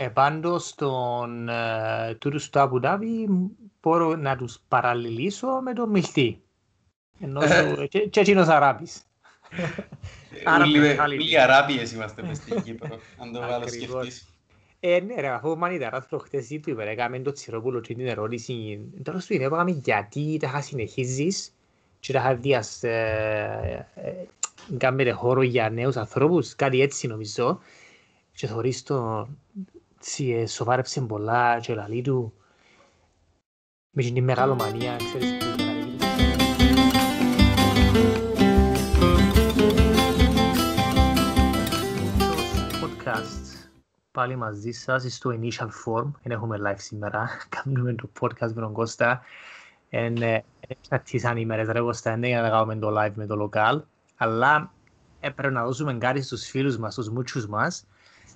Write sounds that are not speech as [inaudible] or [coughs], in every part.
Ε, πάντως, στον ε, τούτους στο Αμπουδάβι μπορώ να τους παραλληλήσω με τον Μιλτή. Ενώ σου- και, και εκείνος Αράπης. Άρα, Όλοι mentality. όλοι Αράπιες είμαστε μες στην Κύπρο, αν το [laughs] βάλω Ακριβώς. σκεφτείς. Ε, ναι ρε, αφού ο Μανιταράς προχτές είπε, ρε, έκαμε το Τσιρόπουλο και την ερώτηση, τέλος του είπαμε γιατί τα συνεχίζεις και τα διας, ε, ε, κάνετε χώρο για νέους ανθρώπους, κάτι έτσι νομίζω. Και θωρείς το, τσι, ε, σοβάρεψε πολλά και λαλεί του, με την μεγαλομανία, ξέρεις που είχε να γίνει. Μούτσος podcast πάλι μαζί σας στο initial form. Δεν έχουμε live σήμερα. [laughs] Κάνουμε το podcast με τον Κώστα. Εν εξαρτήσαν οι μέρες ρε Κώστα, ναι, για να κάνουμε το live με το local. Αλλά έπρεπε να δώσουμε κάτι στους φίλους μας, στους μούτσους μας.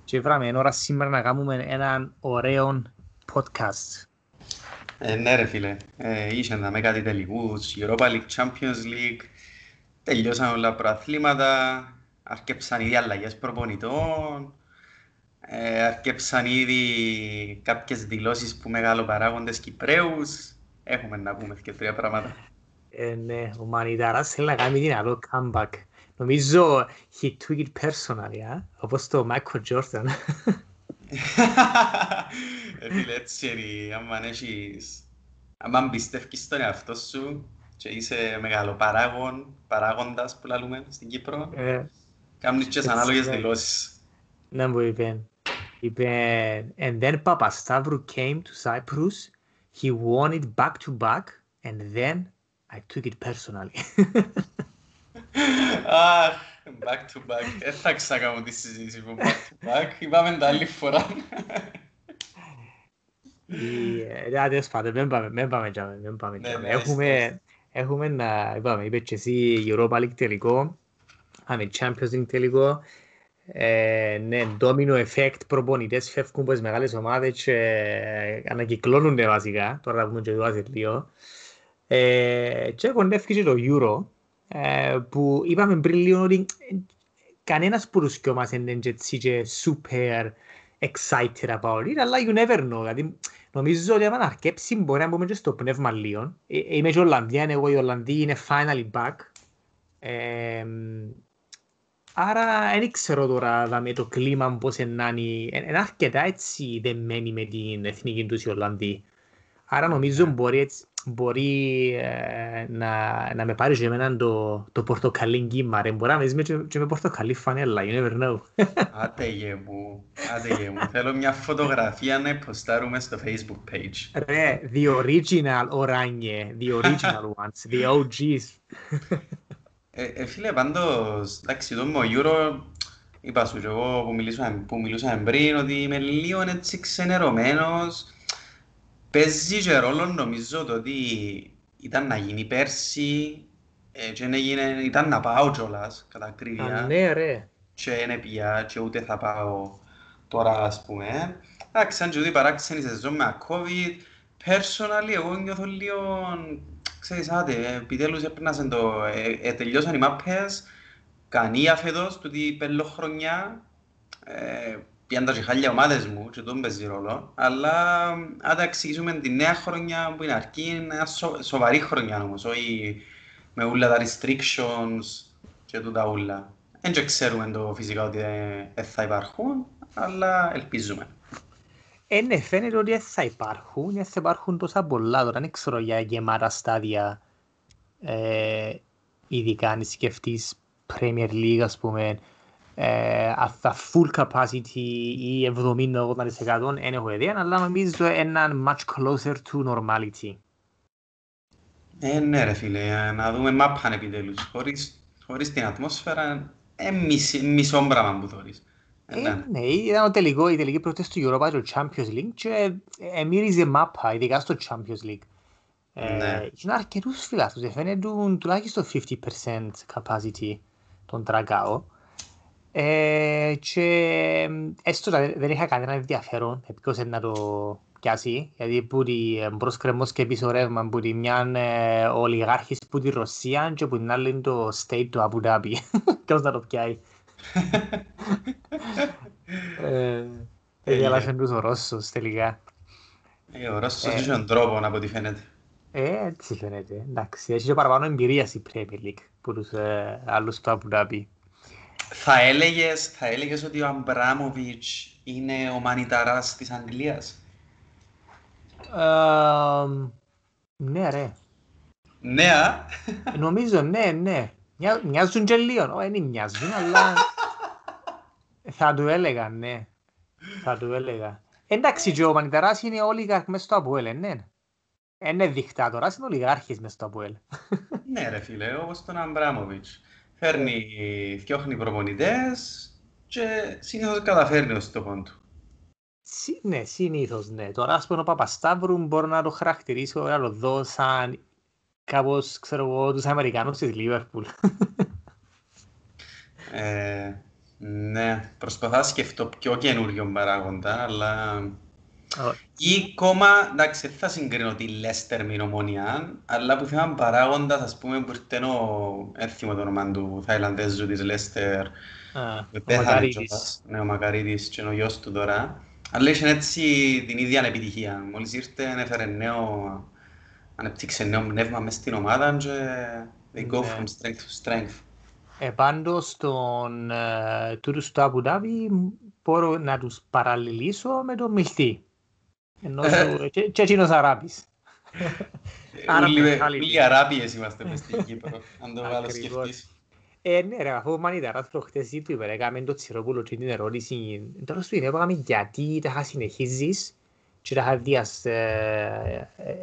Και βράμε ώρα σήμερα να κάνουμε έναν ωραίο podcast. Ε, ναι ρε φίλε, ε, είχε να με κάτι τελικούς, Europa League, Champions League, τελειώσαν όλα προαθλήματα, αρκέψαν ήδη αλλαγές προπονητών, ε, αρκέψαν ήδη κάποιες δηλώσεις που μεγαλοπαράγοντες Κυπρέους, έχουμε να πούμε και τρία πράγματα. Ε, ναι, ο Μανιταράς θέλει να κάνει την άλλο comeback. Νομίζω he took it personally, α; όπως το Michael Jordan. Ε, φίλε, έτσι είναι, άμα έχεις, άμα πιστεύεις στον εαυτό σου και είσαι μεγαλοπαράγον, παράγοντας που λαλούμε στην Κύπρο, Ε, κάνεις και τις Έτσι, ανάλογες ναι. δηλώσεις. Να μου είπε. Είπε, and then Papastavru came to Cyprus, he won it back to back, and then I took it personally. [laughs] Αχ, back to back. Δεν θα ξανακάμω τη συζήτηση που back to back. Είπαμε τα άλλη φορά. Ε, τέλος πάντων, μην πάμε, μην πάμε τζάμε, μην πάμε Ναι, τζάμε. ναι, Έχουμε, έχουμε να, είπαμε, είπε και εσύ Europa League τελικό, είχαμε Champions League τελικό, ε, ναι, domino effect, προπονητές φεύγουν από τις μεγάλες ομάδες και ε, ανακυκλώνονται βασικά, τώρα θα πούμε και εδώ σε λίγο. Ε, και κοντεύει και το Euro, ε, που είπαμε πριν λίγο ότι ε, κανένας που τους δυο μας δεν είναι και έτσι και super excited about it, αλλά you never know, δηλαδή νομίζω ότι άμα να αρκέψει μπορεί να μπούμε και στο πνεύμα λίγο. Ε, ε, Είμαι και Ολλανδία, εγώ η Ολλανδία είναι finally back. Ε, άρα δεν ξέρω τώρα δα, με το κλίμα πώς είναι, είναι αρκετά έτσι δεμένοι με την εθνική τους η Ολλανδία. Άρα νομίζω μπορεί, έτσι, μπορεί ε, να, να με πάρει και εμένα το, το πορτοκαλί κύμα, ρε. Μπορεί να με δεις με, και, και με πορτοκαλί φανέλα, you never know. [laughs] Άτε γε μου, άτε γε μου. Θέλω μια φωτογραφία να υποστάρουμε στο facebook page. Ρε, the original οράνιε, the original [laughs] ones, the OGs. Ε, ε, φίλε, πάντως, εντάξει, το με ο Euro, είπα σου και εγώ που μιλούσαμε, που μιλούσαμε πριν, ότι είμαι λίγο έτσι ξενερωμένος. Παίζει και ρόλο νομίζω το ότι ήταν να γίνει πέρσι ε, και δεν έγινε, ήταν να πάω κιόλας, κατά Α, ακρίβεια. ναι ρε. και δεν πήγα και ούτε θα πάω τώρα ας πούμε. Εντάξει, αν και ούτε η παράξενη σεζόν με COVID, personally εγώ νιώθω λίγο, ξέρεις, άντε, επιτέλους έπαιρνασαν το, ε, ε, τελειώσαν οι μάπες, κανία φέτος, τούτη πελοχρονιά, ε, πιάνε τα και χάλια ομάδες μου και τον παίζει ρόλο, αλλά αν τα εξηγήσουμε τη νέα χρονιά που είναι αρκεί, είναι μια σο, σοβαρή χρονιά όμως, όχι με όλα τα restrictions και τούτα ούλα. Δεν και ξέρουμε το φυσικά ότι δεν θα υπάρχουν, αλλά ελπίζουμε. Ε, ναι, φαίνεται ότι δεν θα υπάρχουν, δεν θα υπάρχουν τόσα πολλά τώρα, δεν ξέρω για γεμάτα στάδια, ε, ειδικά αν σκεφτείς Premier League, ας πούμε, ε, αν θα full capacity ή 70-80%, δεν έχω ιδέα, αλλά νομίζω έναν much closer to normality. Ε, ναι ρε φίλε, να δούμε μάπαν επιτέλους. Χωρίς, χωρίς την ατμόσφαιρα, ε, μισή, μισό πράγμα που θωρείς. Ε, Ε, ναι. ναι, ήταν το τελικό, η τελική πρώτη του Europa το Champions League και ε, μύριζε μάπα, ειδικά στο Champions League. Ε, Ναι. Είναι αρκετούς φιλάθλους, φαίνεται τουλάχιστον 50% capacity τον Τραγκάο. Ε, και έστω ότι δεν είχα κανένα ενδιαφέρον ποιος είναι να το πιάσει, γιατί που τη ε, μπρος κρεμός και πίσω ρεύμα που τη μια ε, ο ολιγάρχης που τη Ρωσία και που την άλλη είναι το state του Abu Dhabi. [laughs] Ποιος να το πιάει. [laughs] Ε, Έγελασαν τους ο Ρώσος τελικά. Ε, ο Ρώσος Ε. έχει έναν τρόπο από ό,τι φαίνεται. Ε, έτσι φαίνεται. Εντάξει, έχει και παραπάνω εμπειρία στην Premier League που τους ε, άλλους του Abu Dhabi. Θα έλεγες, θα έλεγες ότι ο Αμπράμοβιτς είναι ο μανιταράς της Αγγλίας; Ε, ναι ρε. Ναι, α. Νομίζω ναι, ναι. Μοια- Μοιάζουν και λίγο. Όχι, δεν μοιάζουν, αλλά [laughs] θα του έλεγα, ναι. Θα του έλεγα. Εντάξει, και ο Μανιταράς είναι ολιγάρχ μες στο Αποέλ, ε, ναι. Ε, Είναι δικτάτορας, είναι ολιγάρχης μες στο Αποέλ. Ναι ρε φίλε, όπως τον Αμπράμοβιτς. Φέρνει, φτιάχνει προπονητές και συνήθως καταφέρνει ο στόχο του. Συ- Ναι, συνήθως, ναι. Τώρα, ας πούμε, ο Παπασταύρου μπορώ να το χαρακτηρίσω, να το δω σαν κάπως, ξέρω εγώ, τους Αμερικάνους της Λίβερπουλ. [laughs] Ε, ναι, προσπαθώ να σκεφτώ πιο καινούριο παράγοντα, αλλά... Ή ακόμα, εντάξει, δεν θα συγκρίνω τη Λέστερ με την Ομόνια, αλλά που θυμάμαι παράγοντας, ας πούμε, που ήρθε ο έθιμο το όνομα του Θαϊλανδέζου της Λέστερ, Α, που Ο πέθανε Μακαρίτης. κιόλας. Ναι, ο Μακαρίτης και ο γιος του τώρα. Αλλά είχε έτσι την ίδια επιτυχία. Μόλις ήρθε, έφερε νέο, ανεπτύξε νέο πνεύμα μες στην ομάδα και they go Ναι. from strength to strength. Ε, πάντως, στον ε, τούτους του Abu Dhabi μπορώ να τους παραλληλήσω με τον Μιλτή. Ενώ σου- και, και εκείνος Αράπης. Άρα Ούλοι- mentality. ούλοι Αράπιες είμαστε μες στην Κύπρο, αν το βάλω Ακριβώς. σκεφτείς. Ε, ναι ρε, αφού ο Μανιταράς προχτές του είπε, ρε, έκαμε το Τσιρόπουλο και την ερώτηση, τέλος του είναι, είπαμε γιατί τα συνεχίζεις και τα διας, ε, ε,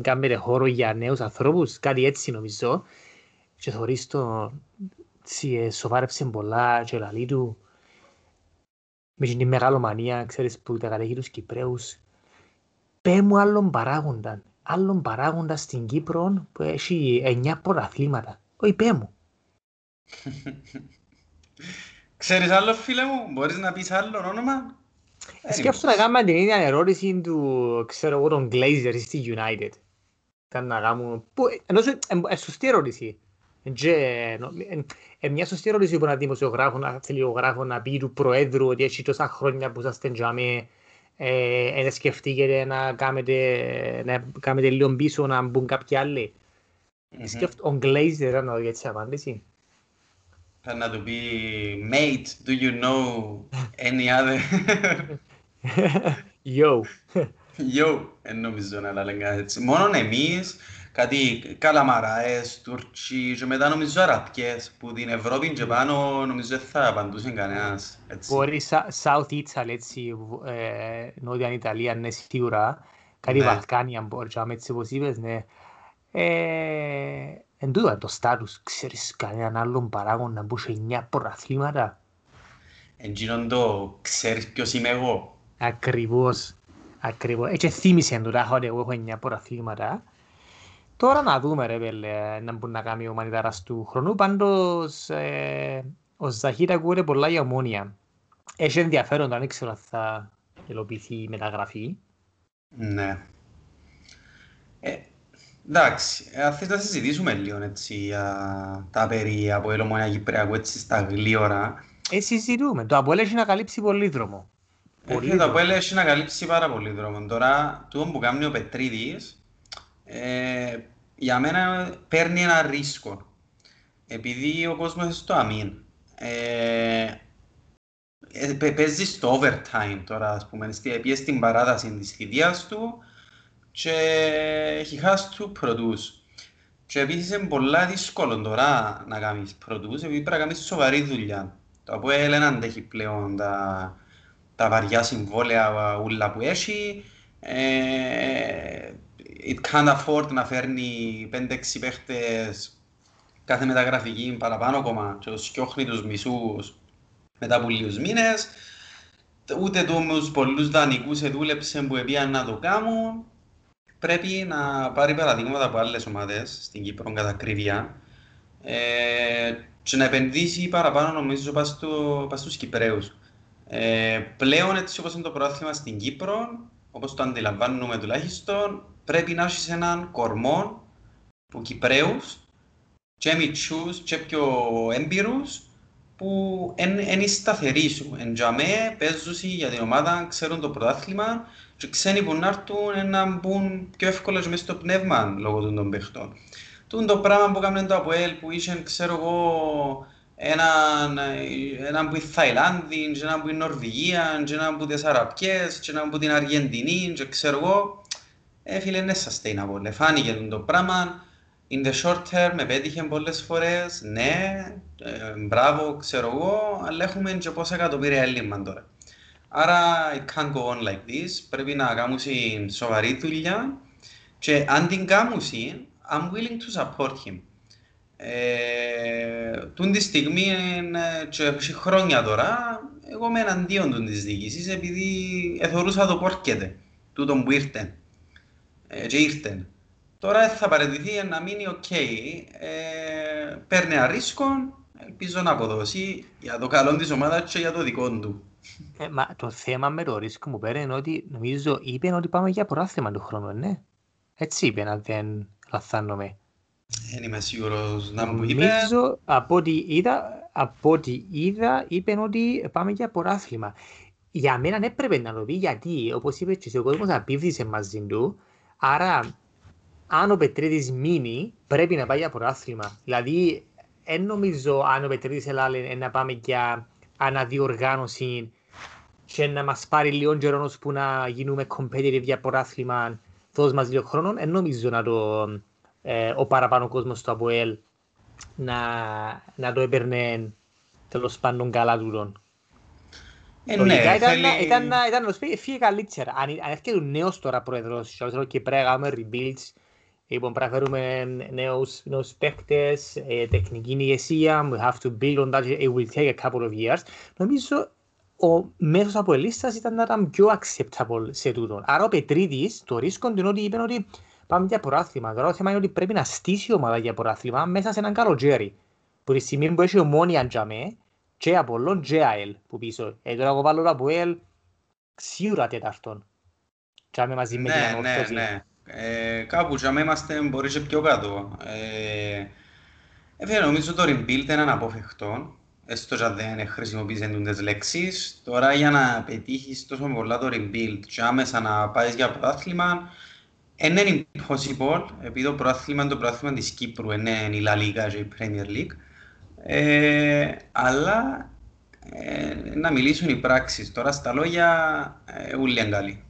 κάνετε χώρο για νέους ανθρώπους, κάτι έτσι νομίζω, και θωρείς το, τσι, ε, σοβάρεψε πολλά και λαλεί του, με την μεγαλομανία, ξέρεις, που τα κατέχει τους Κυπρέους, πέ μου άλλον παράγοντα, άλλον παράγοντα στην Κύπρο που έχει εννιά πρωταθλήματα, όχι πέ μου. [laughs] Ξέρεις άλλο φίλε μου, μπορείς να πεις άλλο όνομα; Εσύ Σκέφτομαι να κάνουμε την ίδια ερώτηση του, ξέρω εγώ, των Glazers στη United. Ήταν να κάνουμε... Που, ενώ σου, ε, ε, σωστή ερώτηση. Και, ε, νο- ε, ε, μια σωστή ερώτηση που ένα δημοσιογράφο, να θελιογράφο να πει του Προέδρου ότι έχει τόσα χρόνια που σας τεντζάμε ε, ε, σκεφτείτε να κάνετε, να κάνετε λίγο πίσω να μπουν κάποιοι άλλοι. Μμμ. Σκέφτομαι, ο Glazer να δω έτσι απάντηση. Θα να του πει, mate, do you know any other... [laughs] Yo. Yo, δεν νομίζω να λέγα έτσι. Μόνον εμείς, κάτι καλαμαράες, Τουρκοί και μετά νομίζω Αραπιές που την Ευρώπη και πάνω νομίζω δεν θα απαντούσε κανένας. Έτσι. Μπορεί Sa- South Italy, έτσι, β- ε, Νότια Ιταλία, ναι, σίγουρα. Κάτι Ναι. Βαλκάνια, μπορεί να έτσι όπως είπες, ναι. Ε, εν τούτο είναι το στάτους. Ξέρεις κανέναν άλλον παράγοντα που έχει 9 πρωταθλήματα. Εντζήνον το ξέρεις ποιος είμαι εγώ. Ακριβώς. Ακριβώς. Έτσι θύμισε του τάχα ότι εγώ έχω 9 πρωταθλήματα. Τώρα να δούμε ρε πέλε, να μπορεί να κάνει ο μανιτάρας του χρονού. Πάντως, ε, ο Ζαχίρ ακούγεται πολλά για ομόνια. Έχει ενδιαφέρον, δεν ξέρω αν θα υλοποιηθεί η μεταγραφή. Ναι. Ε, εντάξει, ε, αν θες να συζητήσουμε λίγο έτσι για τα περί από Ελομονία Κυπριακού έτσι στα γλύωρα. Ε, συζητούμε. Το Αποέλ έχει να καλύψει πολύ δρόμο. Πολύ Ε, το δρόμο. Αποέλ έχει να καλύψει πάρα πολύ δρόμο. Τώρα, τούτο που κάνει ο Πετρίδης, ε, για μένα παίρνει ένα ρίσκο. Επειδή ο κόσμος είναι στο αμήν. Ε, ε, παι- παίζεις στο overtime τώρα, ας πούμε, στη- πήγε στην παράταση της θητείας του και he has to produce. Και επίσης είναι πολλά δύσκολο τώρα να κάνεις produce, επειδή πρέπει να κάνεις σοβαρή δουλειά. Το Αποέλ δεν αντέχει πλέον τα, τα βαριά συμβόλαια ούλα που έχει. Ε, it can't afford να φέρνει 5-6 παίχτες κάθε μεταγραφική παραπάνω ακόμα και τους σκιώχνει τους μισούς μετά από λίγους μήνες. Ούτε τους πολλούς δανεικούς εδούλεψε που επίαν να το κάνουν. Πρέπει να πάρει παραδείγματα από άλλες ομάδες στην Κύπρο κατά ακρίβεια ε, και να επενδύσει παραπάνω νομίζω πας, στο, πας στους Κυπρέους. Ε, πλέον έτσι όπως είναι το πρόθυμα στην Κύπρο, όπως το αντιλαμβάνουμε τουλάχιστον, πρέπει να έχεις έναν κορμό που Κυπρέους και μητσούς και πιο έμπειρους που είναι σταθεροί σου. Εν τζαμέ παίζουν για την ομάδα, ξέρουν το πρωτάθλημα και ξένοι που να έρθουν να μπουν πιο εύκολα μέσα στο πνεύμα λόγω των, των παιχτών. Τούν το πράγμα που έκαμε το ΑΠΟΕΛ που είχε, ξέρω εγώ, έναν, έναν που η Θαϊλάνδη, και έναν που η Νορβηγία, και έναν που τις Αραπιές, και έναν που την Αργεντινή, και ξέρω εγώ, ε, φίλε, είναι sustainable. Φάνηκε το πράγμα, in the short term, με πέτυχε πολλές φορές, ναι, ε, μπράβο, ξέρω εγώ, αλλά έχουμε και πόσα εκατομμύρια έλλειμμα τώρα. Άρα, it can't go on like this, πρέπει να κάνουμε σοβαρή δουλειά και αν την κάνουμε, I'm willing to support him. Ε, τούν τη στιγμή και έχει χρόνια τώρα, εγώ είμαι εναντίον του της διοίκησης επειδή εθωρούσα το πόρκεται, τούτον που ήρθε. Ε, και ήρθε. Τώρα θα παραιτηθεί να μείνει OK. Okay. Ε, παίρνει ένα ρίσκο, ελπίζω να αποδώσει για το καλό της ομάδας και για το δικό του. Ε, μα το θέμα με το ρίσκο μου πέρα είναι ότι νομίζω είπε ότι πάμε για πρωτάθλημα του χρόνου, ναι. Έτσι είπε, αν δεν λαθάνομαι. Δεν είμαι σίγουρος να μου είπε. Νομίζω, από ό,τι είδα, από ό,τι είδα, είπε ότι πάμε για πρωτάθλημα. Για μένα δεν έπρεπε να το πει γιατί, όπως είπες και ο κόσμος απίβδησε μαζί του, άρα αν ο Πετρίδης μείνει, πρέπει να πάει για πρωτάθλημα. Δηλαδή, δεν νομίζω αν ο Πετρίδης έλεγε να πάμε για αναδιοργάνωση και να μας πάρει λίγο καιρό που να γίνουμε competitive για πρωτάθλημα, δώσ' μας λίγο χρόνο, δεν νομίζω να το, ε, ο παραπάνω κόσμος του ΑΠΟΕΛ να, να το έπαιρνε τέλος πάντων καλά τούτον. Ε, ναι, ήταν, θέλει... ήταν, ήταν, ήταν, να πει, φύγε καλύτερα. Αν, αν έρχεται ο νέος τώρα πρόεδρος, και πρέπει να κάνουμε rebuilds, λοιπόν, πρέπει να φέρουμε νέους, νέους παίκτες, ε, τεχνική ηγεσία, we have to build on that, it will take a couple of years. Νομίζω ο μέσος αποελίστας ήταν να ήταν πιο acceptable σε τούτον. Άρα ο Πετρίδης, το ρίσκο είναι ότι είπε ότι πάμε για πρωτάθλημα. Τώρα το θέμα είναι ότι πρέπει να στήσει η ομάδα για πρωτάθλημα μέσα σε έναν καλοτζέρι. Που τη στιγμή που έχει ομόνια τζαμέ, και Απόλλων και ΑΕΛ που πίσω. Ε, τώρα εγώ βάλω το Αποέλ σίγουρα τέταρτον. Τζαμέ μαζί με την ανόρθωση. Ναι, ναι, ναι. Ε, κάπου τζαμέ είμαστε μπορεί και πιο κάτω. Ε, ε, νομίζω το rebuild είναι αναπόφευκτο. Έστω και δεν χρησιμοποιήσει τις λέξεις. Τώρα για να πετύχεις τόσο πολλά το rebuild και άμεσα να πάεις για πρωτάθλημα, είναι impossible, επειδή το πρόθλημα είναι το πρόθλημα της Κύπρου, είναι η La Liga και η Premier League. Ε, αλλά ε, να μιλήσουν οι πράξεις. Τώρα στα λόγια ε, ούλοι εγκαλεί.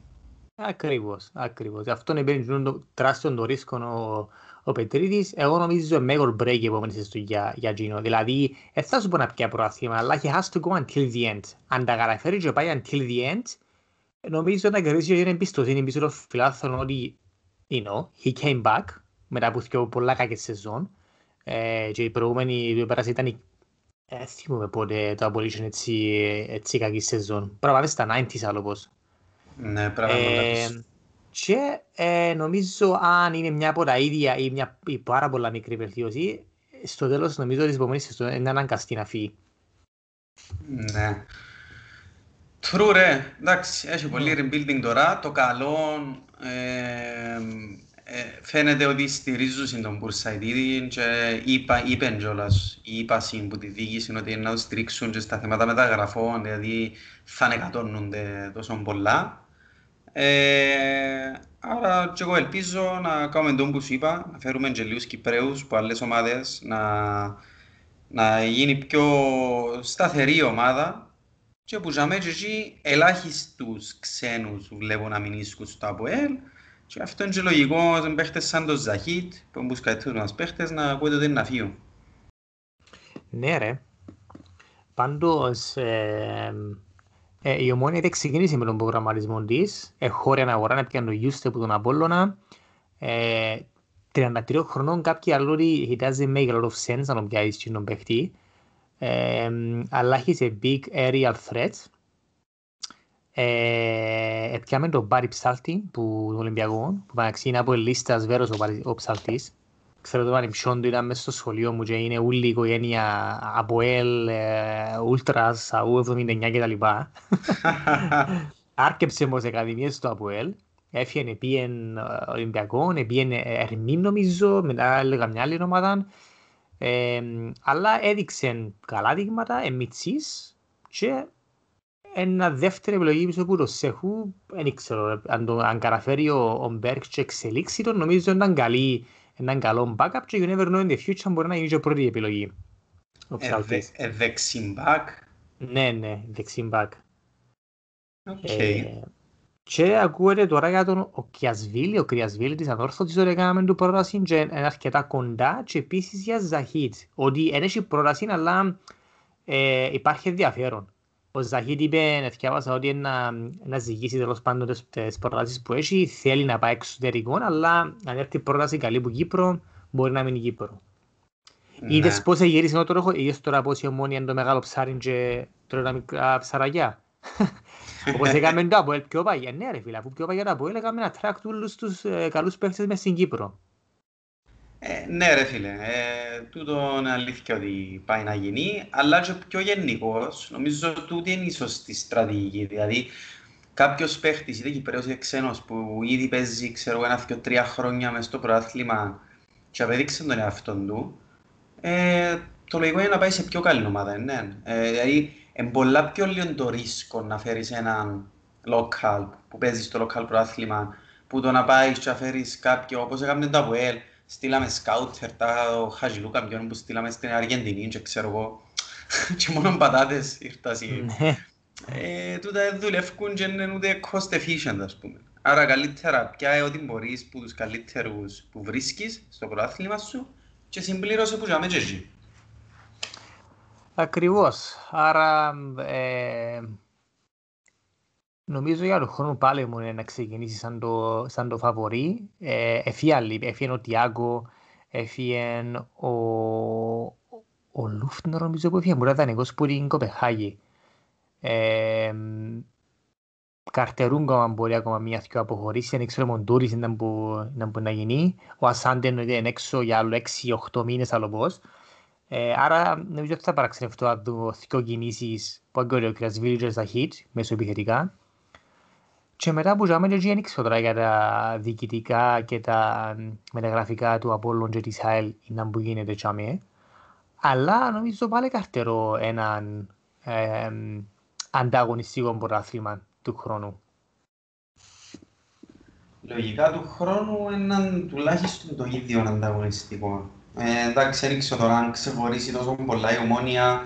Ακριβώς, ακριβώς. Αυτό είναι το τεράστιο το ρίσκο ο, ο Πετρίδης. Εγώ νομίζω μέγορ break επόμενης του για, για Gino. Δηλαδή, δεν θα σου πω να πια προαθήμα, αλλά he has to go until the end. Αν τα καταφέρει και πάει until the end, νομίζω να κερδίσει την εμπιστοσύνη πίσω των φιλάθλων ότι you know, he came back μετά από πιο πολλά κακές σεζόν ε, και η προηγούμενη που πέρασε ήταν η ε, θυμούμε πότε το Abolition έτσι, έτσι κακή σεζόν. Πράγμα στα 90's άλλο πως. Ναι, πράγμα ε, Και ε, νομίζω αν είναι μια από τα ίδια ή μια ή πάρα πολλά μικρή βελτίωση, στο τέλος νομίζω ότι η επόμενη σεζόν είναι αναγκαστή να φύγει. Ναι. True ρε, εντάξει, έχει πολύ ναι. rebuilding τώρα. Το καλό ε, ε, φαίνεται ότι στηρίζουν τον Μπουρσαϊτίδη και είπα, είπεν κιόλας η ύπαση που τη διοίκηση ότι να το στηρίξουν και στα θέματα μεταγραφών, δηλαδή θα ανεκατώνονται τόσο πολλά. Ε, άρα και εγώ ελπίζω να κάνουμε τον που σου είπα, να φέρουμε και λίγους Κυπρέους από άλλες ομάδες, να, να γίνει πιο σταθερή ομάδα και που για και εκεί ελάχιστους ξένους βλέπω να μην ίσκουν στο ΑΠΟΕΛ και αυτό είναι και λογικό σε παίχτες σαν τον Ζαχίτ, που είναι τους μας παίχτες, να ακούτε ότι είναι να φύγουν. Ναι ρε. Πάντως, ε, ε, η Ομόνια δεν ξεκίνησε με τον προγραμματισμό της. Εχώρια αγορά να πιάνε το Γιούστε από τον Απόλλωνα. Ε, 33 χρονών κάποιοι άλλοι ότι it doesn't make a lot of sense να τον πιάσεις τον παίχτη. Ε, αλλά he's a big aerial threat ε, Επιάμε τον Μπάρι Ψάλτη που τον Ολυμπιακό, που παναξύ είναι από λίστας βέρος ο, ο Ψάλτης. Ξέρω το πανεπιστόν του ήταν μέσα στο σχολείο μου και είναι όλη η οικογένεια από ελ, Ούλτρας, ΑΟΥ 79 κτλ. Άρκεψε όμως ακαδημίες του ΑΠΟΕΛ, έφυγε πήγεν Ολυμπιακό, πήγεν Ερμή νομίζω, μετά έλεγα μια άλλη ομάδα Ε, αλλά έδειξε καλά δείγματα, εμιτσής και ένα δεύτερη επιλογή πίσω από το Σεχού, δεν ξέρω αν, το, αν καταφέρει ο, ο Μπέρκ και εξελίξει τον, νομίζω ήταν καλή, έναν καλό backup και you never know in the future μπορεί να γίνει και πρώτη επιλογή. Ε, ε, δεξιμπάκ. Ναι, ναι, δεξιμπάκ. Okay. Ε, και ακούγεται τώρα για τον ο Κιασβίλη, ο Κριασβίλη της Ανόρθωτης ότι έκαναμε του πρόταση και είναι αρκετά κοντά και επίσης για Ζαχίτ. Ότι δεν έχει πρόταση αλλά ε, υπάρχει ενδιαφέρον. Ο Ζαχίτ είπε, εθιάβασα ότι να, να ζυγίσει τέλος πάντων τις, τις προτάσεις που έχει, θέλει να πάει εξωτερικό, αλλά αν έρθει πρόταση καλή που Κύπρο, μπορεί να μείνει Κύπρο. Ναι. Είδες πώς γύρισε το τρόπο, είδες τώρα πώς η ομόνια είναι το μεγάλο ψάρι και τρώει τα μικρά ψαραγιά. [laughs] Όπως έκαμε το Αποέλ πιο παγιά. Ναι ρε φίλε, αφού πιο παγιά το Αποέλ έκαμε ένα τρακ τους τους ε, καλούς παίχτες μες στην Κύπρο. Ε, ναι ρε φίλε, ε, τούτο είναι αλήθεια ότι πάει να γίνει, αλλά και πιο γενικός, νομίζω τούτη είναι η σωστή στρατηγική. Δηλαδή, κάποιος παίχτης, είτε Κυπρέος είτε ξένος, που ήδη παίζει, ξέρω, ένα, δύο, τρία χρόνια μες στο πρωτάθλημα και απέδειξε τον εαυτό του, ε, το λογικό είναι να πάει σε πιο καλή ομάδα, ναι. Ε, δηλαδή, είναι πολλά πιο λίγο το ρίσκο να φέρεις έναν local που παίζει στο local προάθλημα που το να πάεις και να φέρεις κάποιο, όπως έκαμε το Αβουέλ, στείλαμε σκάουτερ, τα χαζιλούκα ποιον που στείλαμε στην Αργεντινή και ξέρω εγώ [laughs] και μόνο πατάτες ήρθασαν. Ναι. ε, τούτα δουλεύουν και είναι ούτε cost efficient ας πούμε. Άρα καλύτερα πια ό,τι μπορείς που τους καλύτερους που βρίσκεις στο προάθλημα σου και συμπλήρωσε που ζάμε και εσύ. Ακριβώς. Άρα ε, νομίζω για τον χρόνο πάλι μου είναι να ξεκινήσει σαν το, σαν το φαβορή. Ε, εφία εφιέν ο Τιάγκο, εφιέν ο, ο Λούφτνερ νομίζω που έφυγε, μπορεί να ήταν εγώ που είναι Κοπεχάγη. Ε, Καρτερούν ακόμα μπορεί ακόμα μια δυο αποχωρήσει, δεν ξέρω Μοντούρης να μπορεί να γίνει. Ο Ασάντεν είναι έξω για άλλο 6-8 μήνες άλλο πώς. Ε, άρα νομίζω ότι θα παραξενευτώ από το δύο κινήσεις που έγκωρε ο Κρασβίλη και Ζαχίτ μέσω επιθετικά. Και μετά που ζάμε και δεν τώρα για τα διοικητικά και τα μεταγραφικά του Απόλλων και της ΑΕΛ να που γίνεται τσάμε. Αλλά νομίζω πάλι καρτερό έναν ε, ανταγωνιστικό πρωτάθλημα του χρόνου. Λογικά του χρόνου έναν τουλάχιστον το ίδιο ανταγωνιστικό. Ε, εντάξει, έριξε τώρα αν ξεχωρίσει τόσο πολλά η ομόνια,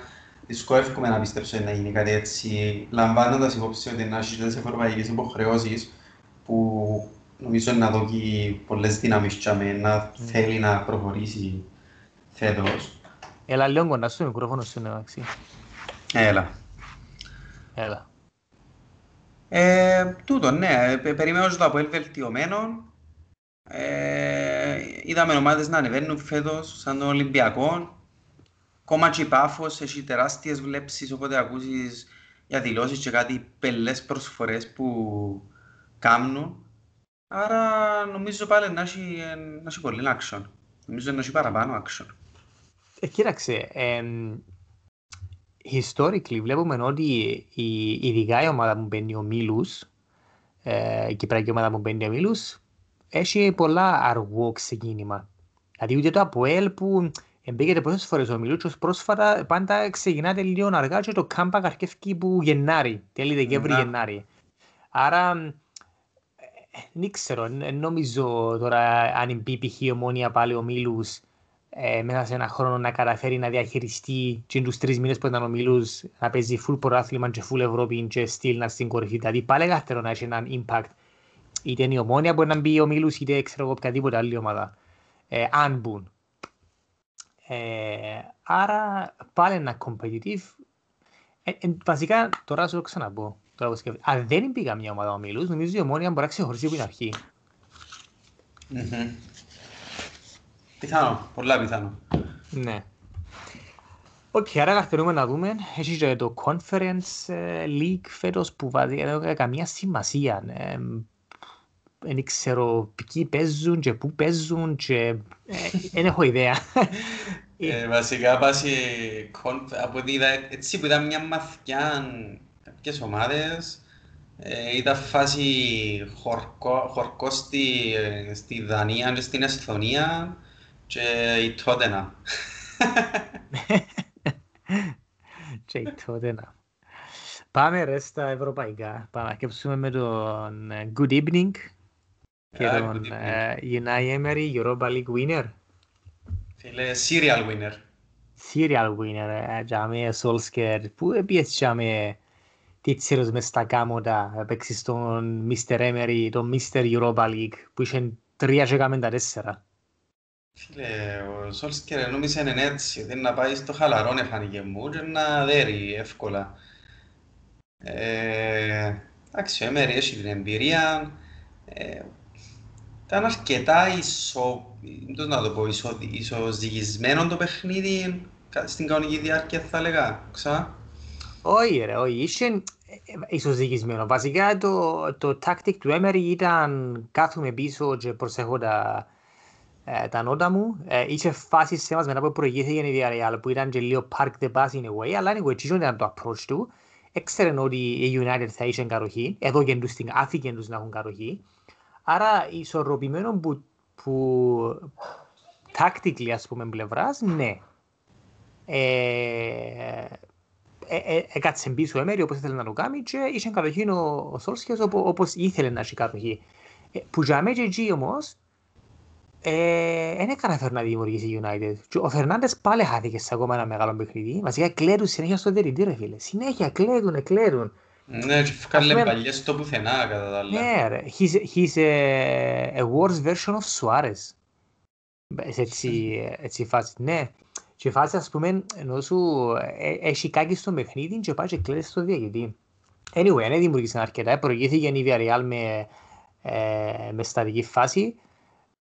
δυσκόλευκομαι να πιστέψω να γίνει κάτι έτσι, λαμβάνοντας υπόψη ότι να έχει τις ευρωπαϊκές υποχρεώσεις που νομίζω να δώσει πολλές δυνάμεις για να mm. θέλει να προχωρήσει φέτος. Έλα λίγο κοντά στο μικρόφωνο σου, ναι, εντάξει. Έλα. Έλα. Ε, τούτο, ναι. Περιμένω το Αποέλ βελτιωμένο. Ε, είδαμε ομάδες να ανεβαίνουν φέτος, σαν τον Ολυμπιακό. Ακόμα και η Πάφος έχεις τεράστιες βλέψεις, οπότε ακούσεις για δηλώσεις και κάτι πελές προσφορές που κάνουν. Άρα νομίζω πάλι να έχει, να έχει πολύ action. Νομίζω να έχει παραπάνω action. Ε, κοίταξε, ε, historically βλέπουμε ότι η, ειδικά η ομάδα που μπαίνει ο Μίλους, ε, η κυπριακή ομάδα που μπαίνει ο Μίλους, έχει πολλά αργό ξεκίνημα. Δηλαδή ούτε το ΑΠΟΕΛ που εμπέκεται πολλές φορές ο Μιλούτσος πρόσφατα πάντα ξεκινάται λίγο αργά και το κάμπα καρκεύκει που Γενάρη, τέλη Δεκέμβρη ναι. Γενάρη. Άρα δεν ξέρω, νομίζω τώρα αν η η ομόνια πάλι ο Μίλους ε, μέσα σε ένα χρόνο να καταφέρει να διαχειριστεί και τους τρεις μήνες που ήταν ο Μίλους να παίζει full πρωτάθλημα και full Ευρώπη και στυλ να στην κορυφή. Δηλαδή πάλι καλύτερο να έχει έναν impact είτε είναι η ομόνια μπορεί να μπει ο Μίλους είτε ξέρω εγώ οποιαδήποτε άλλη ομάδα. Ε, αν μπουν. Ε, άρα πάλι ένα competitive. Ε, ε, βασικά τώρα σου ξαναπώ. Τώρα Αν δεν πήγα μια ομάδα ο Μίλους, νομίζω η ομόνια μπορεί να ξεχωρίσει από την αρχή. Mm-hmm. Πιθανό, πολλά πιθανό. Ναι. Οκ, okay, άρα καθαρούμε να δούμε. Έχει και το Conference ε, League φέτος που βάζει καμία σημασία. Ε, δεν ξέρω ποιοι παίζουν και πού παίζουν και δεν έχω ιδέα. Ε, βασικά πάση από είδα, έτσι που ήταν μια μαθηκιά κάποιες ομάδες ε, ήταν φάση χορκό, χορκό στη, στη Δανία και στην Εσθονία και η Τότενα. Και τότε να. Πάμε ρε στα ευρωπαϊκά. Πάμε να σκέψουμε με τον ε, Good Evening και Α, τον Good ε, Unai Emery Europa League winner. Φίλε, serial winner. Serial winner, ε, τζάμε Solskjaer, που έπιες τζάμε τίτσερος μες στα κάμωτα, έπαιξες στον Mr. Emery, τον Mr. Europa League, που είχε τρία και έκαμε τα τέσσερα. Φίλε, ο Σόλσκερ νόμιζε είναι έτσι, δεν να πάει στο χαλαρό φάνηκε μου και να δέρει εύκολα. Ε, εντάξει, ο Έμερι έχει την εμπειρία. Ε, ήταν αρκετά ισο, πώς να το πω, ισο, ισοζυγισμένο το παιχνίδι κα- στην κανονική διάρκεια θα έλεγα. Ξα. Όχι ρε, όχι, είχε ε, ισοζυγισμένο. Βασικά το, το tactic του Emery ήταν κάθομαι πίσω και προσέχω τα, ε, τα νότα μου. Ε, είχε φάσεις σε μας μετά που προηγήθηκε η Villarreal που ήταν και λίγο park the bus in a way, αλλά anyway, έτσι ήταν το approach του. Έξερε ότι η United θα είχε καροχή, εδώ και τους την άφηκε τους να έχουν καροχή. Άρα ισορροπημένο που, που tactically ας πούμε πλευράς, ναι. Ε, ε, ε, έκατσε πίσω ο Έμερι όπως ήθελε να το κάνει και είχε κατοχή ο, ο Σόλσκιος οπο- όπως ήθελε να έχει κατοχή. Ε, που για μένα και εκεί όμως ε, δεν έκανα να δημιουργήσει η United. Και ο Φερνάντες πάλι χάθηκε σε ακόμα ένα μεγάλο παιχνίδι. Βασικά κλαίρουν συνέχεια στο διαιτητή ρε φίλε. Συνέχεια κλαίρουν, κλαίρουν. Ναι, και βγάλε πούμε- παλιές στο πουθενά κατά τα άλλα. Ναι ρε, he's, he's a, a worse version of Suarez. Σε έτσι, έτσι φάση, ναι. Και φάση ας πούμε, ενώ σου ε, έχει κάτι στο παιχνίδι και πάει και κλαίει στο διαιτητή. Anyway, δεν δημιουργήσαν αρκετά. Προηγήθηκε η Villarreal με, ε, με στατική φάση.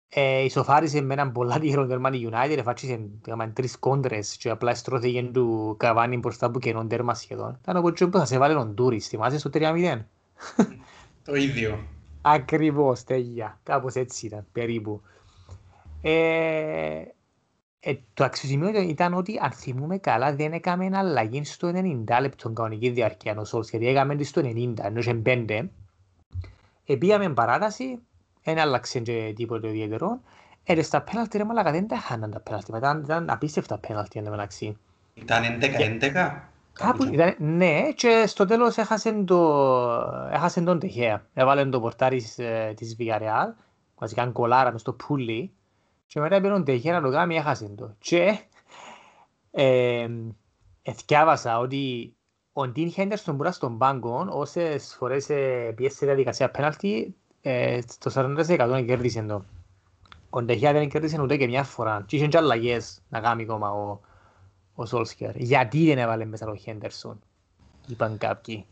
Ε, ισοφάρισε με έναν πολλά τυχερό τέρμα η United, εφάτσισε έκαναν τρεις κόντρες και απλά στρώθηκε του Καβάνι μπροστά από κενόν τέρμα σχεδόν. Ήταν από εκεί που θα σε βάλει τον Τούρις, θυμάσαι στο 3-0. Το ίδιο. Ακριβώς, τέλεια. Κάπως έτσι ήταν, περίπου. Ε, ε, το αξιοσημείωτο ήταν ότι, αν θυμούμε καλά, δεν έκαμε αλλαγή στο 90 λεπτό κανονική διάρκεια. Ο Σόλσκερ έκαμε τη στο 90, ενώ είχε 5. Επίαμε παράταση, δεν άλλαξε και τίποτε ιδιαίτερο. Ε, στα πέναλτι ρε μαλάκα δεν τα χάναν τα πέναλτι. Ήταν, ήταν απίστευτα πέναλτι εν τω μεταξύ. Ήταν 11-11. Κάπου εκεί. ήταν, ναι, και στο τέλος έχασε, το, έχασε τον Τεχέα. Έβαλε το πορτάρι της, ε, της Villarreal, βασικά κολάρα μες στο πουλί, και μετά πήρε τον Τεχέα να το κάνει, έχασε το. Και ε, εθιάβασα ότι ο Ντίν Χέντερσον που ήταν στον πάγκο, όσες φορές ε, πιέσε τη διαδικασία πέναλτι, ε, το 40% κέρδισε το. Ο Τεχέα δεν κέρδισε ούτε και μια φορά. Και είχε και αλλαγές να κάνει ακόμα ο, ο Σόλσκερ. Γιατί δεν έβαλε μέσα τον Χέντερσον, είπαν κάποιοι.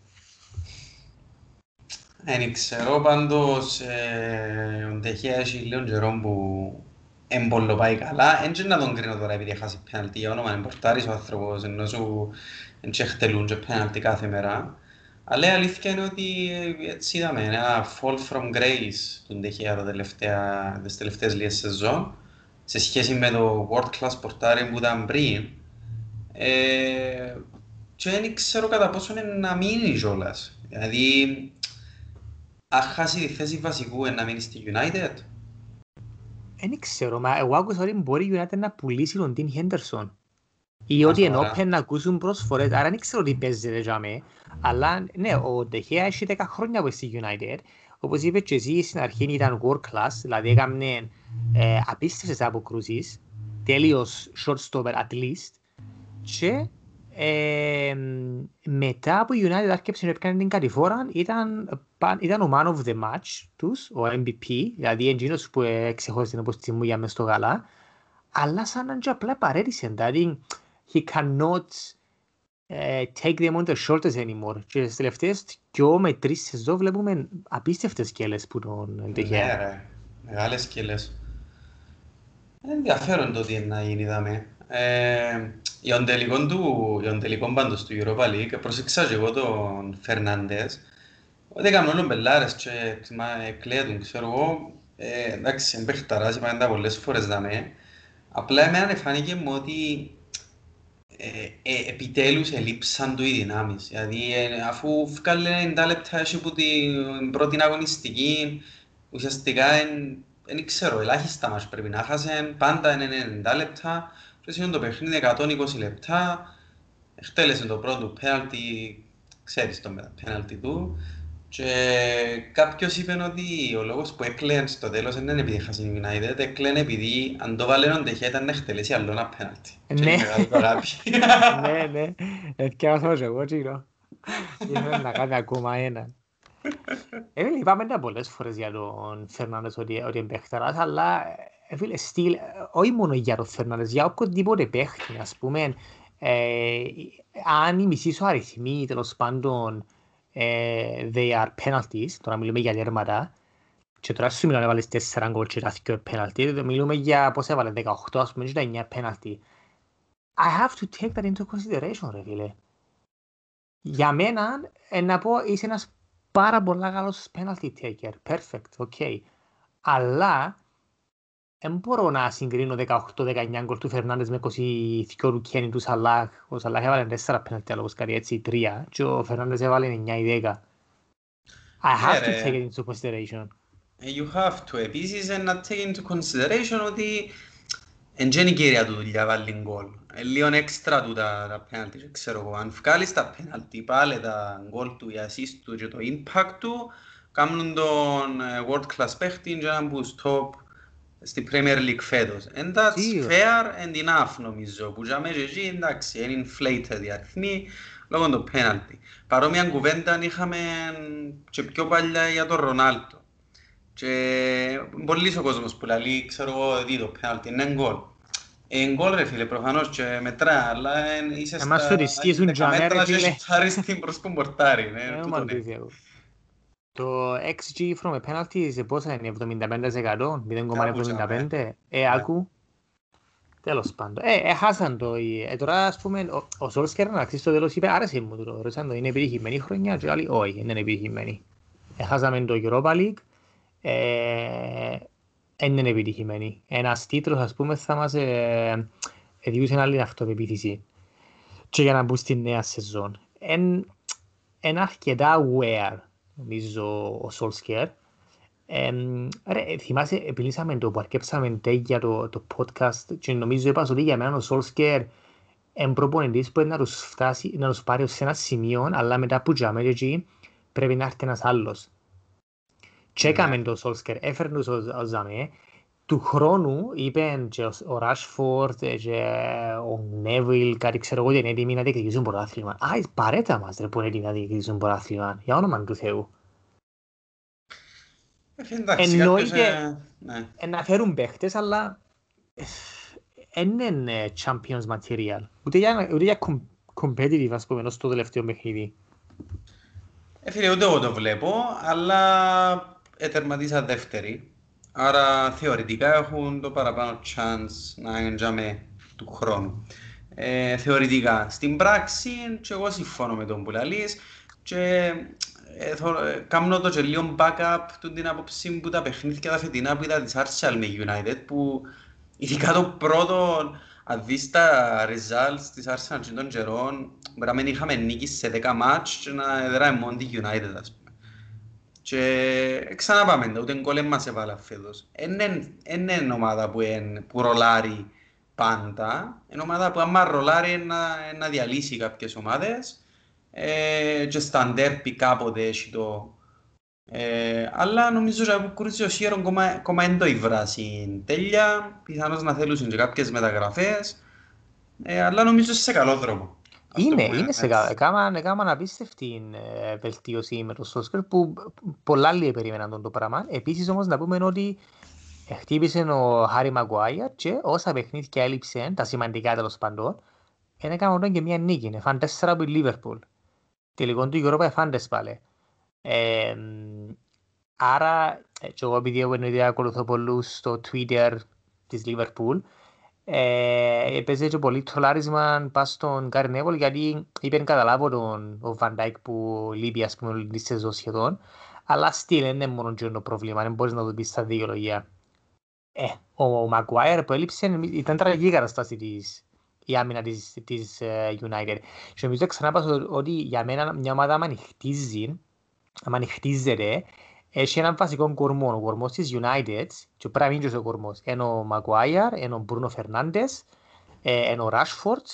Δεν ξέρω, πάντως ε, ο Ντεχέα έχει λίγο καιρό που έμπολο πάει καλά. Δεν ξέρω να τον κρίνω τώρα επειδή έχασε πέναλτι για όνομα είναι πορτάρις ο άνθρωπος ενώ σου δεν και χτελούν και πέναλτι κάθε μέρα. Αλλά η αλήθεια είναι ότι ε, έτσι είδαμε ένα fall from grace του Ντεχέα τα τελευταία, τις τελευταίες λίγες σεζόν σε σχέση με το world class πορτάρι που ήταν πριν. Ε, και δεν ξέρω κατά πόσο είναι να μείνει κιόλας. Δηλαδή, αν χάσει τη θέση βασικού είναι να μείνει στη United. Δεν ξέρω, μα εγώ άκουσα ότι μπορεί η United να πουλήσει τον Τιν Χέντερσον. Ή ότι Καθαρά. ενώ να ακούσουν προσφορές, άρα δεν ξέρω τι παίζεται για μέ. Αλλά ναι, ο Ντεχέα έχει 10 χρόνια που είναι στη United. Όπως είπε και εσύ στην αρχή ήταν world class, δηλαδή έκαμε ε, απίστευτες αποκρούσεις, τέλειος shortstopper at least. Και ε, μετά που η United άρχισε να έπαιρνε την κατηφόρα ήταν, πα- ήταν ο man of the match τους, ο MVP, δηλαδή εκείνος που ε, ξεχώρισε την αποστημούγια μες στο γαλά, αλλά σαν να και απλά παρέτησε, δηλαδή he cannot ε, take them on the shoulders anymore. Και στις τελευταίες δυο με τρεις σεζόν βλέπουμε απίστευτες σκέλες που τον Ναι τυχαία. ρε, μεγάλες σκέλες. Ενδιαφέρον το τι είναι να γίνει δάμε. Ε, για τον τελικό του, για τον τελικό πάντως του Europa League, πρόσεξα και εγώ τον Φερνάντες, ότι έκαναν όλων πελάρες και μα, κλαίτουν, ξέρω εγώ, ε, εντάξει, είναι παιχταράς, είπαμε τα πολλές φορές δάμε. Απλά εμένα φάνηκε μου ότι ε, ε, επιτέλους ελείψαν του οι δυνάμεις. Δηλαδή, ε, αφού βγάλε 90 λεπτά έτσι που την πρώτη αγωνιστική, ουσιαστικά δεν ξέρω, ελάχιστα μας πρέπει να χάσουν, πάντα είναι 90 λεπτά. και είναι το παιχνίδι 120 λεπτά, εκτέλεσε το πρώτο πέναλτι, ξέρεις το πέναλτι του, και κάποιος είπε ότι ο λόγος που έκλαιγαν στο τέλος δεν είναι επειδή έχασε η United, έκλαιγαν επειδή αν το βάλε ο Ντεχέ ήταν να εκτελέσει άλλο ένα πέναλτι. [laughs] Ναι, ναι, ναι, έτσι όσο και εγώ τσίρο. Ήθελα να κάνει ακόμα ένα. Ε, είπαμε τα πολλές φορές για τον Φερνάντες ότι, ότι είναι παίχταρας, αλλά ε, φίλε, στυλ, όχι μόνο για τον Φερνάντες, για οποιοδήποτε παίχτη, ας πούμε, ε, αν οι μισοί σου αριθμοί, τέλος πάντων, ε, they are penalties, τώρα μιλούμε για λέρματα, και τώρα σου μιλάνε βάλεις 4 γκολ και τα 2 penalty, μιλούμε για πώς έβαλε 18, ας πούμε, και τα 9 penalty. I have to take that into consideration, ρε φίλε. Για μένα, ε, να πω, είσαι ένας πάρα πολλά καλός penalty taker. Perfect, ok. Αλλά δεν μπορώ να συγκρίνω 18-19 γκολ του Φερνάντες με 22 του Κένι του Σαλάχ. Ο Σαλάχ έβαλε 4 penalty, αλλά κάτι έτσι 3 και ο Φερνάντες έβαλε 9 ή 10. I have to take it into consideration. You have to. Επίσης, να take into consideration ότι εν γένει κυρία του δουλειά βάλει γκολ. Λίγο έξτρα του τα, τα πέναλτι, ξέρω εγώ. Αν βγάλεις τα πέναλτι πάλι τα γκολ του, η assist του και το impact του, κάνουν τον world class παίχτη και έναν boost top στη Premier League φέτος. And that's fair and enough νομίζω, που για μέσα εκεί εντάξει, είναι inflated οι αριθμοί λόγω του πέναλτι. Παρόμοια κουβέντα είχαμε και πιο παλιά για τον Ρονάλτο. Και πολλοί ο κόσμος που λέει, ξέρω εγώ, δει το πέναλτι, είναι γκολ. Είναι γκολ ρε φίλε, προφανώς και μετρά, αλλά είσαι στα... Εμάς σου ρισκίζουν και αμέρα φίλε. Και σάρεις την προς τον το Το XG from a penalty σε πόσα είναι, 75%, 0,75%. Ε, άκου. Τέλος πάντων. Ε, έχασαν το. Ε, τώρα, ας πούμε, ο, ο Σόλσκερ να αξίσει στο τέλος είπε, άρεσε μου το. Ρωτήσαν το, είναι επιτυχημένη η χρονιά και άλλοι, όχι, δεν είναι επιτυχημένη. Έχασαμε το Europa League, ε, δεν είναι επιτυχημένη. Ένας τίτλος, ας πούμε, θα μας ε, διούσε άλλη αυτοπεποίθηση. Και για να μπουν στη νέα σεζόν. Εν, εν αρκετά aware, νομίζω, ο Solskjaer. Ε, ρε, θυμάσαι, επιλύσαμε το που αρκέψαμε για το, το podcast και νομίζω είπα ότι για μένα ο Solskjaer είναι προπονητής που να τους, φτάσει, να τους πάρει σε ένα σημείο, αλλά μετά που τζάμε εκεί πρέπει να έρθει ένας άλλος. Και έκαμε το Solskjaer, έφερνε τους ο, ο Ζαμέ, του χρόνου είπε και ο, ο Rashford και ο Neville, κάτι ξέρω εγώ, είναι έτοιμοι να διεκδικήσουν πρωτάθλημα. Α, παρέτα μας ρε που είναι έτοιμοι να διεκδικήσουν πρωτάθλημα, για όνομα του Θεού. Ε, εντάξει, Εννοείται- κάποιος, ε, ναι. Ε, να φέρουν παίχτες, αλλά δεν είναι champions material. Ούτε για, ούτε για com- competitive, ας πούμε, ως το τελευταίο παιχνίδι. Ε, φίλε, ούτε εγώ το βλέπω, αλλά ετερματίσα δεύτερη. Άρα θεωρητικά έχουν το παραπάνω chance να εντζάμε του χρόνου. Ε, θεωρητικά. Στην πράξη, και εγώ συμφώνω με τον που λαλείς, και ε, θω- ε, κάνω το και λίγο backup του την άποψη που τα παιχνίδια τα φετινά που είδα της Arsenal με United, που ειδικά το πρώτο, αν δεις τα results της Arsenal και των καιρών, μπορεί να μην είχαμε νίκη σε 10 μάτς και να έδραμε μόνο τη United, ας πούμε. Και ξαναπάμε, τα, ούτε γκολ δεν μας έβαλα φέτος. Εν είναι ομάδα που, εν, που ρολάρει πάντα. Είναι ομάδα που άμα ρολάρει εν να, εν να διαλύσει κάποιες ομάδες. Ε, και στα ντέρπι κάποτε έχει το... Ε, αλλά νομίζω ότι από κουρίζει ο Σίερον ακόμα δεν το υβράσει τέλεια. Πιθανώς να θέλουν και κάποιες μεταγραφές. Ε, αλλά νομίζω σε καλό δρόμο. Ας το Είναι, πούμε είναι σε έτσι. κα- έκαναν, έκαναν απίστευτη ε, βελτίωση με το Solskjaer που πολλά άλλοι περίμεναν τον το πράγμα. Επίσης όμως να πούμε ότι χτύπησε ο Χάρι Μαγκουάιερ και όσα παιχνίδια έλειψε, τα σημαντικά τέλος πάντων, δεν έκαναν όταν και μια νίκη. Εφάν τέσσερα από η Λίβερπουλ. Τελικόν του Europa εφάντες πάλι. Ε, άρα, ε, και εγώ επειδή εγώ εννοείται ακολουθώ πολλούς στο Twitter της Liverpool, ε, έπαιζε και πολύ τρολάρισμα πας στον Γκάρι Νέβολ γιατί είπε καταλάβω τον ο Van Dijk που λείπει ας πούμε όλη τη σεζόν σχεδόν αλλά στυλ δεν είναι μόνο και το πρόβλημα, δεν μπορείς να το πεις στα δικαιολογία. Ε, ο Maguire που έλειψε ήταν τραγική η καταστάση της η άμυνα της, της ε, United. Και νομίζω ξανά πας ότι για μένα μια ομάδα άμα χτίζει, άμα χτίζεται, έχει έναν βασικό κορμό. Ο κορμός της United, και πρέπει να μην είναι και ο κορμός, είναι ο Maguire, είναι ο Bruno Fernandes, ε, είναι ο Ράσφορτ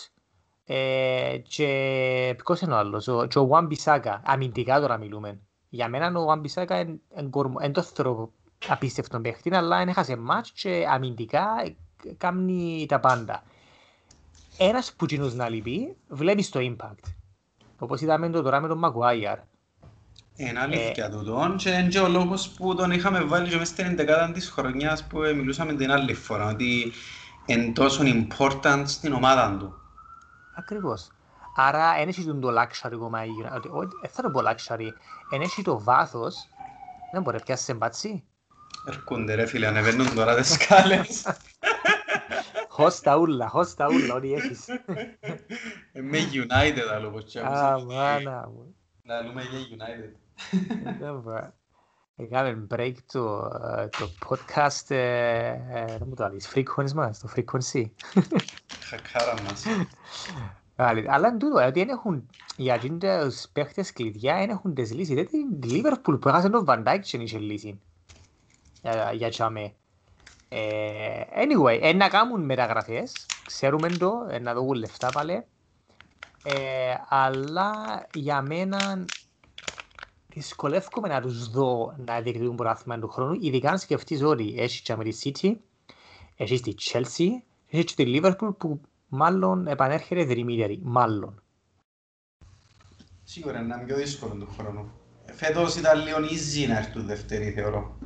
ε, και ποιος είναι ο άλλος, ο, και ο Ουάν Μπισάκα, αμυντικά τώρα μιλούμε. Για μένα ο Ουάν Μπισάκα είναι το θεωρώ απίστευτο παίχτη, αλλά έχασε μάτς και αμυντικά κάνει τα πάντα. Ένας που κοινούς να λείπει, βλέπεις το impact. Όπως είδαμε το τώρα με τον Μαγουάιαρ. Είναι αλήθεια τούτο και είναι και ο λόγος που τον είχαμε βάλει και μέσα στην δεκάδα της χρονιάς που μιλούσαμε την άλλη φορά, ότι είναι τόσο important στην ομάδα του. Ακριβώς. Άρα δεν έχει το luxury ακόμα, δεν θα το πω luxury, δεν έχει το βάθος, δεν μπορεί να πιάσει σε μπάτσι. Έρχονται ρε φίλε, ανεβαίνουν τώρα τις σκάλες. [laughs] Χώστα ούλα, χώστα ούλα, ό,τι έχεις. Με United άλλο πως Α, μάνα μου. Να λέμε για United. Έκαμε break το, το podcast, δεν μου το άλλεις, frequency μας, το frequency. Χακάρα μας. Αλλά είναι τούτο, ότι έχουν, για τους παίχτες κλειδιά δεν έχουν τις λύσεις. Δεν την Liverpool που έχασε τον Van Dijk και δεν είχε λύση. Για τσάμε. Anyway, να κάνουν μεταγραφές, ξέρουμε το, να δούμε λεφτά πάλι. Αλλά για μένα δυσκολεύομαι να τους δω να διεκδικούν πρωτάθλημα του χρόνου, ειδικά αν σκεφτείς ότι έχεις και με τη City, έχεις τη Chelsea, έχεις και τη Liverpool που μάλλον επανέρχεται δρυμύτερη, μάλλον. Σίγουρα είναι πιο δύσκολο του χρόνου. Φέτος ήταν λίγο easy να έρθουν δεύτερη, θεωρώ.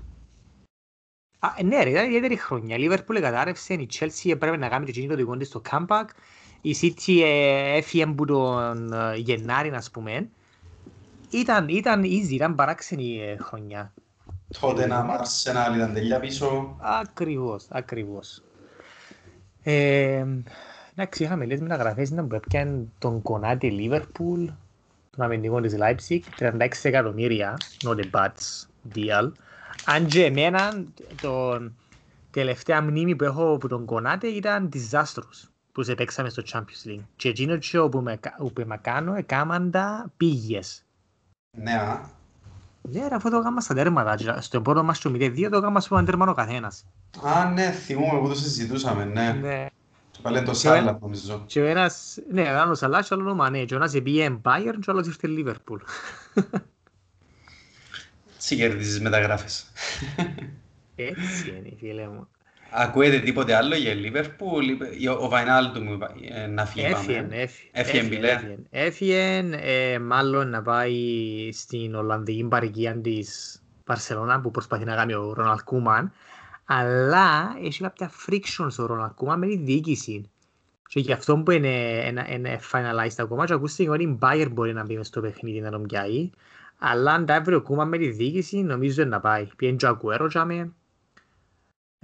Α, ναι ρε, ήταν ιδιαίτερη χρονιά. Η Liverpool κατάρρευσε, η Chelsea έπρεπε να κάνει το κινήτο δικό της στο comeback, η City ε, έφυγε από τον ε, Γενάρη, να πούμε. Ήταν, ήταν easy, ήταν παράξενη ε, χρονιά. Τότε να Arsenal ήταν τελειά πίσω. Ακριβώς, ακριβώς. Ε, εντάξει, είχαμε λίγες μεταγραφές να που έπιαν τον κονάτι Liverpool, τον αμυντικό της Leipzig, 36 εκατομμύρια, not a bad deal. Αν και εμένα, το τελευταία μνήμη που έχω από τον κονάτι ήταν disastrous που σε παίξαμε στο Champions League. Και εκείνο που με, που με κάνω, έκαναν τα πήγες. Ναι, α. Ναι, ρε, αφού το έκανα στα τέρματα. Στο πρώτο μας το 0-2 το έκανα στο τέρμα ο καθένας. Α, ναι, θυμούμαι που το συζητούσαμε, ναι. Ναι. Και πάλι το Σάλα, νομίζω. Και ο ένας, ναι, ήταν ο Σαλάς και άλλος ο Μανέ. Και ο ένας επίε Bayern και ο άλλος ήρθε Liverpool. Τι κερδίζεις μεταγράφες. Έτσι είναι, φίλε μου. Ακούετε τίποτε άλλο για Λίβερπουλ, ο Βαϊνάλτου μου να φύγει Έφυγε, έφυγε. Έφυγε, ε, μάλλον να πάει στην Ολλανδική παροικία της Βαρσελόνα που προσπαθεί να κάνει ο Ροναλ Κούμαν, αλλά έχει κάποια friction στο Ροναλ Κούμαν με τη διοίκηση. Και γι' αυτό που είναι, είναι, είναι finalized ακόμα και ακούστηκε ότι η Bayern μπορεί να μπει στο παιχνίδι να τον πιάει, αλλά αν τα έβρει ο Κούμαν με τη διοίκηση νομίζω να πάει. Πιένει και ο Ακουέρο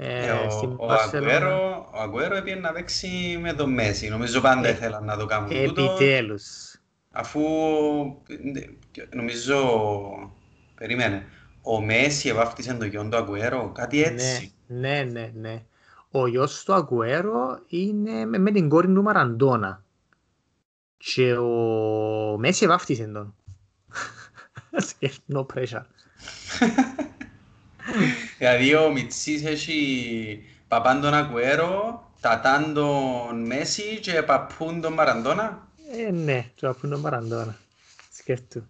ε, ο, Αγκουέρο, ο Αγκουέρο έπιε να παίξει με τον Μέση. Νομίζω πάντα ε, ήθελα να το κάνουν Επιτέλους. Αφού νομίζω, περίμενε, ο Μέση ευάφτισε το γιο του Αγκουέρο, κάτι ναι, έτσι. Ναι, ναι, ναι. Ο γιος του Αγκουέρο είναι με, με την κόρη του Μαραντόνα. Και ο Μέση ευάφτισε τον. [laughs] no pressure. [laughs] Δηλαδή ο Μιτσής έχει παπάν τον Ακουέρο, τατάν τον Μέση και παππούν τον Μαραντώνα. Ε, ναι, και παππούν τον Μαραντώνα. Σκέφτου.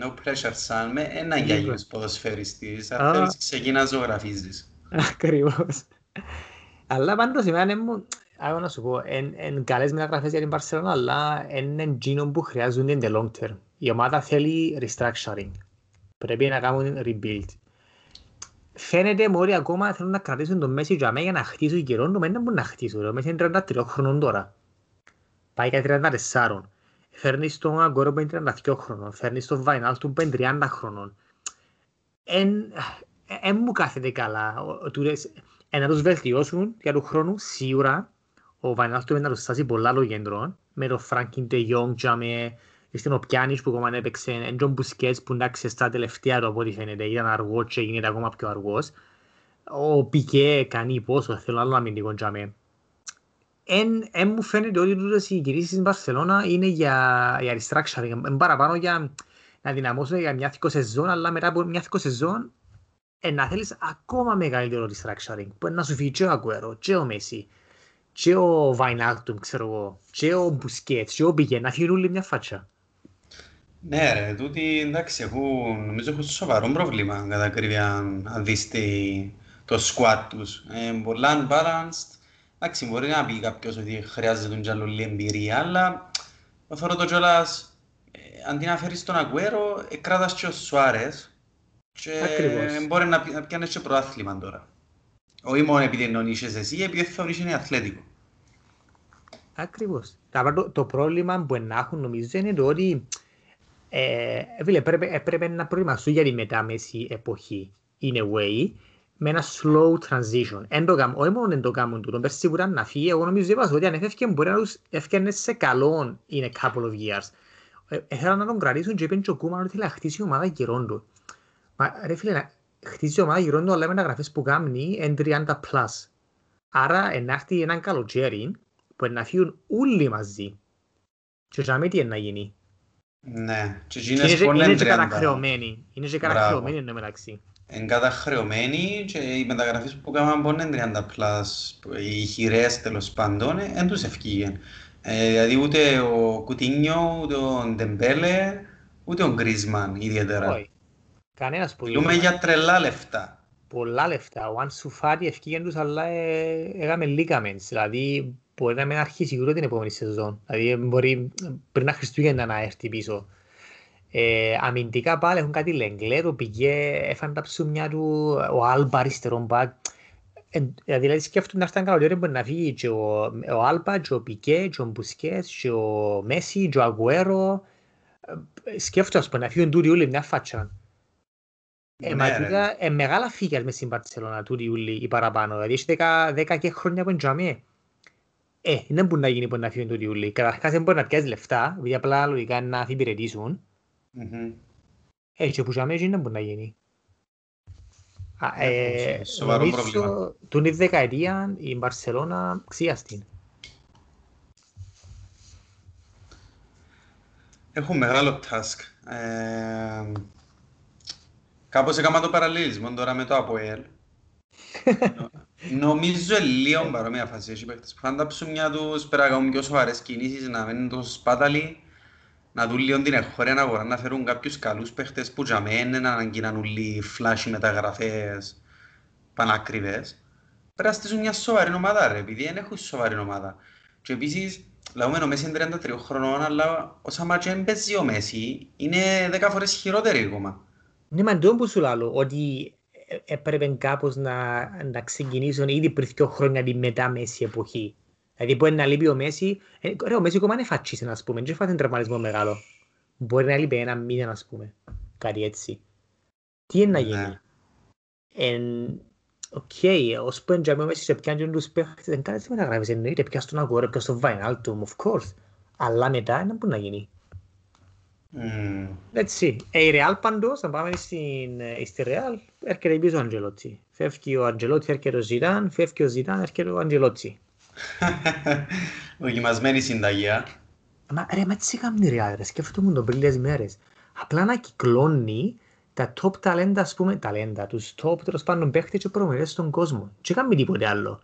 No pressure, σαν με ένα για γίνεις ποδοσφαιριστής. Αν θέλεις ξεκινά ζωγραφίζεις. Ακριβώς. Αλλά πάντως εμένα μου, άγω να σου πω, εν καλές μεταγραφές για την Παρσελόνα, αλλά είναι εκείνο που χρειάζονται in the long term. Η ομάδα θέλει restructuring. Πρέπει να κάνουν rebuild φαίνεται μου ότι ακόμα θέλουν να κρατήσουν τον Μέση για μένα για να χτίσουν καιρό, το δεν μπορούν να χτίσουν. Ο Μέση είναι 33 χρονών τώρα. Πάει για 34. Φέρνεις τον Αγκόρο που είναι 32 χρονών. Φέρνεις τον Βαϊνάλ του που είναι 30 χρονών. Εν, εν μου κάθεται καλά. Εν να τους βελτιώσουν για τους χρόνους σίγουρα. Ο Βαϊνάλ του είναι να τους στάσει πολλά άλλο κέντρο. Με το Φρανκίν Τε Γιόγκ, Είστε ο Πιάνης που ακόμα έπαιξε, εν τον Μπουσκέτς που εντάξει στα τελευταία του από ό,τι φαίνεται, ήταν αργός και γίνεται ακόμα πιο αργός. Ο Πικέ κάνει πόσο, θέλω άλλο να μην την κοντζάμε. Εν, εν μου φαίνεται ότι τούτες οι κινήσεις στην Παρσελώνα είναι για, για restructuring, εν παραπάνω για να δυναμώσουν για μια θήκο σεζόν, αλλά μετά από μια θήκο σεζόν ε, να θέλεις ακόμα μεγαλύτερο restructuring, που να σου φύγει και ο Αγκουέρο και ο Μέση και ο Βαϊνάλτουμ, ξέρω εγώ, και ο Μπουσκέτς, και ο Μπικέ, να φύγουν όλοι μια φάτσα. Ναι ρε, τούτοι εντάξει έχουν, νομίζω έχουν σοβαρό πρόβλημα κατά ακρίβεια αν δεις τι, το squad τους. Ε, πολλά unbalanced. Εντάξει, μπορεί να πει κάποιος ότι χρειάζεται τον τζαλολή εμπειρία, αλλά θεωρώ το κιόλας, ε, αντί να φέρεις τον Αγκουέρο, ε, κράτας και ο Σουάρες και Ακριβώς. μπορεί να, πι- να πιάνεις και πρωτάθλημα τώρα. Όχι μόνο επειδή εννοείσαι εσύ, επειδή θεωρείς είναι αθλέτικο. Ακριβώς. Απλά το, το πρόβλημα που να έχουν νομίζω είναι το ότι ε, φίλε, έπρεπε, έπρεπε να προετοιμαστούν για τη μετάμεση εποχή in a way με ένα slow transition. Εν το κάνουν, όχι μόνο εν το κάνουν τούτο, πες σίγουρα να φύγει, εγώ νομίζω είπα ότι αν έφευκε μπορεί να τους έφτιανε σε καλό in a couple of years. Ε, Ήθελα να τον κρατήσουν και είπαν και ο Κούμαν ότι θέλει να χτίσει η ομάδα γυρών του. Μα ρε φίλε, να χτίσει η ομάδα γυρών του αλλά με μεταγραφές που κάνει εν 30 plus. Άρα ε, να έρθει έναν καλοκαίρι που να φύγουν όλοι μαζί. Και να μην τι είναι να γίνει. Ναι, και Και εκείνες είναι, που και- είναι είναι και 30. καταχρεωμένοι. Είναι και Μπράβο. καταχρεωμένοι εν τω μεταξύ. Είναι καταχρεωμένοι και οι μεταγραφές που κάναν πόνε 30 πλάς, οι χειρές τέλος πάντων, δεν τους ευκήγεν. Ε, δηλαδή ούτε ο Κουτίνιο, ούτε ο Ντεμπέλε, ούτε ο Γκρίσμαν ιδιαίτερα. Όχι. Κανένας που Μιλούμε για τρελά λεφτά. πολλά λεφτά. Ο Αν Σουφάτη ευκήγεν τους, αλλά ε, έκαμε λίγαμενς. Δηλαδή, μπορεί να μην αρχίσει ούτε την επόμενη σεζόν. Δηλαδή, μπορεί πριν να Χριστούγεννα να έρθει πίσω. Ε, αμυντικά πάλι έχουν κάτι Λεγκλέ, το Πικέ, έφανε τα ψούμια του, ο Άλμπα αριστερό μπακ. Ε, δηλαδή σκέφτομαι να έρθει ένα καλοκαίρι που να φύγει και ο, ο Άλμπα, και ο Πικέ, και ο Μπουσκέτς, και ο Μέση, και ο Αγουέρο. Ε, Σκέφτομαι ας πούμε, να φύγουν τούτοι όλοι μια φάτσα. Ε, Ναι, μα ρε. τούτα, ε, μεγάλα φύγια μες στην Παρτσελώνα τούτοι όλοι οι παραπάνω. Δηλαδή έχεις δέκα, δέκα και χρόνια που είναι τζαμί. Ε, δεν μπορεί να γίνει που να φύγουν τούτοι όλοι. Καταρχάς δεν μπορεί να πιάσεις λεφτά, επειδή απλά λογικά είναι να υπηρετήσουν. Μμμ. Ε, και που τζαμί δεν μπορεί να γίνει. Α, Ε, ε, σοβαρό νομίζω, πρόβλημα. τούτη δεκαετία η Μπαρσελώνα ξίαστη. Έχουν μεγάλο task. Ε, κάπως έκανα το παραλληλισμό τώρα με το ΑΠΟΕΛ. [laughs] Νομίζω λίγο παρόμοια φάση. Έχει παίχτες που φάνε τα ψουμιά τους, πέρα να κάνουν πιο σοβαρές κινήσεις, να μένουν τόσο σπάταλοι, να δουν λίγο την εγχώρια αγορά, να φέρουν κάποιους καλούς παίχτες που για μένα να γίνουν όλοι φλάσι μεταγραφές πανάκριβες. Πρέπει να στήσουν μια σοβαρή ομάδα ρε, επειδή δεν έχουν σοβαρή ομάδα. Και επίσης, λαούμε ο Μέση είναι 33 χρονών, αλλά όσα μάτια δεν παίζει ο Μέση, είναι 10 φορές χειρότερη ακόμα. Ναι, μα εντός που σου λέω, ότι ε, έπρεπε κάπως να, να ξεκινήσουν ήδη πριν δύο χρόνια τη μετάμεση εποχή. Δηλαδή μπορεί να λείπει ο Μέση, ε, ρε, ο Μέση ακόμα είναι φατσίσε, ας πούμε, και φάτε τραυματισμό μεγάλο. Μπορεί να λείπει ένα μήνα, ας πούμε, κάτι έτσι. Τι είναι να γίνει; Ναι. Εν, οκ, ως που εντιαμε ο Μέση σε πιάνουν τους παίχτες, δεν κάνεις τι μεταγράφεις, εννοείται, πιάσεις τον Αγουέρο, πιάσεις τον Βαϊνάλτουμ, of course. Αλλά μετά δεν μπορεί να γίνει. Μμμ. Έτσι. Ε, η Real πάντως, να πάμε στην, ε, στη Real, έρχεται πίσω ο Αντζελότσι. Φεύγει ο Αντζελότσι, έρχεται ο Ζιντάν, φεύγει ο Ζιντάν, έρχεται ο Αντζελότσι. Δοκιμασμένη [laughs] συνταγή. Μα ρε, μα έτσι κάνει η Real, ρε, σκέφτομαι το πριν λίγες μέρες. Απλά να κυκλώνει τα top ταλέντα, ας πούμε, ταλέντα, τους top τέλος πάντων παίχτες και προμονητές στον κόσμο. Και κάνει τίποτε άλλο.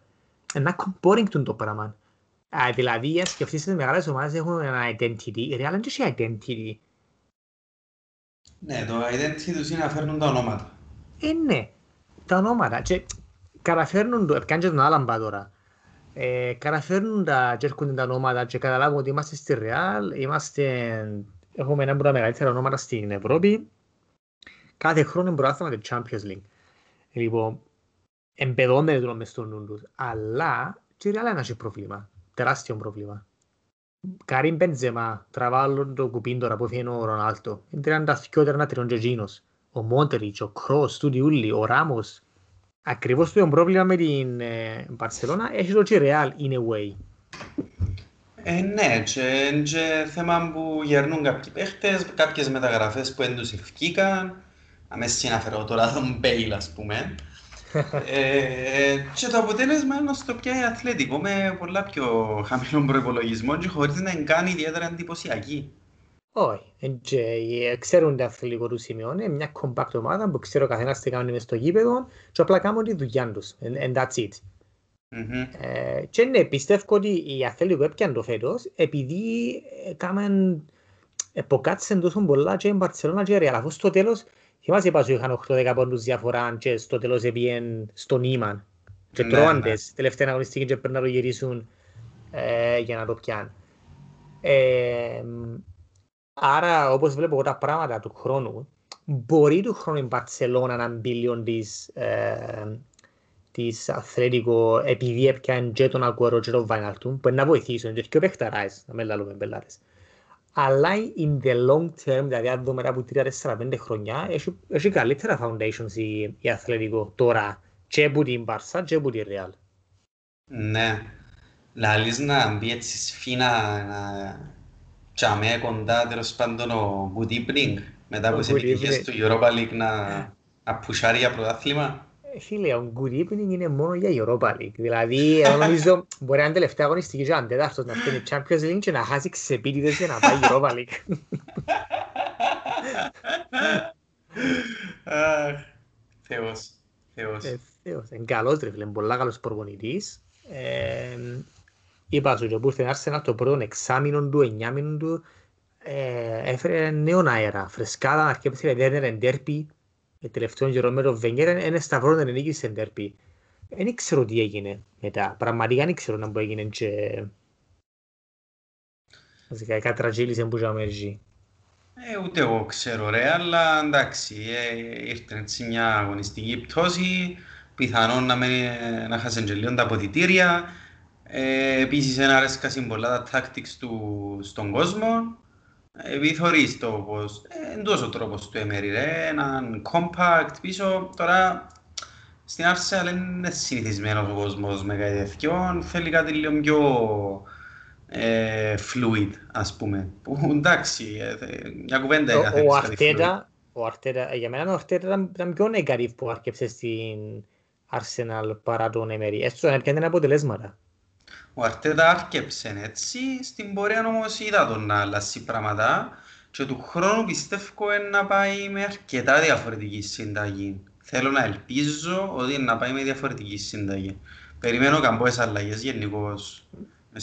Ένα boring του το πράγμα. Α, δηλαδή, αν σκεφτείς τις μεγάλες ομάδες έχουν ένα identity, η Real δεν έχει identity. Ναι, το identity τους είναι να φέρνουν τα ονόματα. Ε, ναι, τα ονόματα. Και καταφέρνουν το, έπιαν και τον Άλαμπα τώρα. Ε, καταφέρνουν τα και έρχονται τα ονόματα και καταλάβουν ότι είμαστε στη Real, είμαστε, έχουμε ένα από τα μεγαλύτερα ονόματα στην Ευρώπη. Κάθε χρόνο προάθαμε το Champions League. Λοιπόν, εμπεδώνεται το μες στο νου τους. Αλλά και η Real έχει πρόβλημα, τεράστιο πρόβλημα. Καρίν Μπεντζεμά, τραβάλλον το κουπίν τώρα που έφυγε ο Ρονάλτο. Είναι 32-33 και εκείνος. Ο Μόντεριτς, ο Κρός, τούτοι ούλοι, ο Ράμος. Ακριβώς το πρόβλημα με την ε, Μπαρσελώνα έχει το και Real in a way. Ε, ναι, και είναι και θέμα που γερνούν κάποιοι παίχτες, κάποιες μεταγραφές που δεν τους ευκήκαν. Αμέσως να φέρω τώρα τον Μπέιλ, ας πούμε. Ε, και το αποτέλεσμα είναι στο πια είναι αθλητικό με πολλά πιο χαμηλό προϋπολογισμό και χωρίς να κάνει ιδιαίτερα εντυπωσιακή. Όχι. Εν και, ε, ξέρουν τα αθλητικό του σημείο. Είναι μια compact ομάδα που ξέρω ο καθένας τι κάνει μες στο γήπεδο και απλά κάνουν τη δουλειά τους. And, and that's it. Ε, και ναι, πιστεύω ότι η Αθλητικό έπιαν το φέτος επειδή έκαναν εποκάτσε τόσο πολλά και η Μπαρτσελώνα και η Ρεάλ. Αφού στο τέλος, θυμάσαι είπα σου είχαν 8-10 πόντους διαφορά και στο τέλος έπιεν στον Ήμαν και ναι, τρώαντες ναι. τελευταία αγωνιστική και πρέπει να το γυρίσουν ε, για να το πιάνουν. Ε, άρα, όπως βλέπω εγώ τα πράγματα του χρόνου, μπορεί του χρόνου η Μπαρτσελώνα να μπει λίγο της, ε, της Αθλέτικο επειδή έπιαν και τον Αγκουαρό και τον Βαϊναλτούν, που να βοηθήσουν και και ο παιχταράες, να με λαλούμε μπελάρες. Αλλά in the long term, δηλαδή αν δούμε από 3-4-5 χρόνια, έχει, έχει καλύτερα foundations η, η Αθλέτικο τώρα και από την Μπαρσά και από την Ρεάλ. Ναι. Λαλείς να μπει έτσι σφίνα, να τσάμε κοντά τέλος πάντων ο good evening, μετά από τις επιτυχίες του Europa League να, να πουσάρει για πρωτάθλημα. Φίλε, ο good evening είναι μόνο για Europa League. Δηλαδή, εγώ [laughs] νομίζω μπορεί να είναι τελευταία αγωνιστική και αν τέταρτος να φταίνει Champions League και να χάσει ξεπίτητες για να πάει Europa League. Θεός. Θεός. Ε, Θεός. Είναι καλός ρε φίλε, είναι πολλά καλός προπονητής. Ε, είπα σου και που ήρθε Arsenal το πρώτο εξάμεινο του, εννιάμινο του, ε, έφερε νέον αέρα, φρεσκάδα, να αρκέψει να έδινε εντέρπι, τελευταίο καιρό με τον Βέγγερ, είναι σταυρός να νίκησε εντέρπι. Δεν ξέρω τι έγινε μετά, πραγματικά δεν ξέρω να μπορεί έγινε και... Βασικά, κατραγίλησε που είχαμε εκεί. Ε, ούτε εγώ ξέρω ρε, αλλά εντάξει, ε, ήρθε έτσι μια αγωνιστική πτώση, πιθανόν να, με, να χάσουν και λίγο τα αποδητήρια. Ε, επίσης ένα αρέσκασαν πολλά τα tactics του στον κόσμο. Επειδή θωρείς το πως, ε, εντός ο τρόπος του Emery ρε, έναν compact πίσω, τώρα στην Arsenal είναι συνηθισμένος ο κόσμος με κάτι τέτοιο, θέλει κάτι λίγο πιο ε, fluid, ας πούμε. Που εντάξει, ε, μια κουβέντα είναι να θέλεις κάτι fluid. Ο Αρτέτα, για μένα ο Αρτέτα ήταν, ήταν πιο negative που άρκεψε στην Arsenal παρά τον Emery. Έστω να έρχεται αποτελέσματα. Ο Αρτέτα άρκεψε έτσι, στην πορεία όμως είδα τον να αλλάσει πράγματα και του χρόνου πιστεύω να πάει με αρκετά διαφορετική συνταγή. Θέλω να ελπίζω ότι να πάει με διαφορετική συνταγή. Περιμένω καμπόες αλλαγές γενικώς.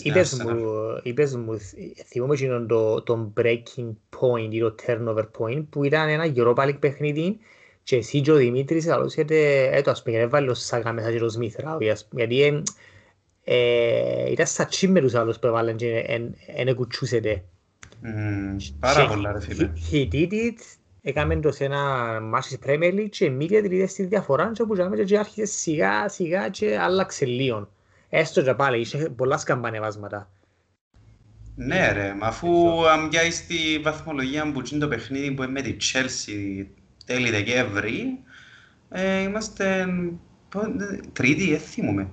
Είπες μου, είπες μου, θυμόμαι εκείνον το, το breaking point ή το turnover point που ήταν ένα Europa League παιχνίδι και εσύ και ο Δημήτρης αλούσιατε, έτω ας πούμε, έβαλε ο Σάκα μέσα και το Σμίθρα, γιατί ε, ήταν στα τσίμερους άλλους που έβαλαν και δεν κουτσούσετε. Πάρα πολλά ρε φίλε. He did it, έκαμε το σε ένα μάτσι της Premier League και immediately είδες τη διαφορά και που και άρχισε σιγά σιγά και άλλαξε λίγο. Έστω και πάλι, είχε πολλά σκαμπανεβάσματα. Ναι ρε, μα αφού αν πιάσεις τη βαθμολογία που είναι το παιχνίδι που είναι με τη Chelsea τέλη Δεκέμβρη, ε, είμαστε τρίτη, δεν θυμούμαι.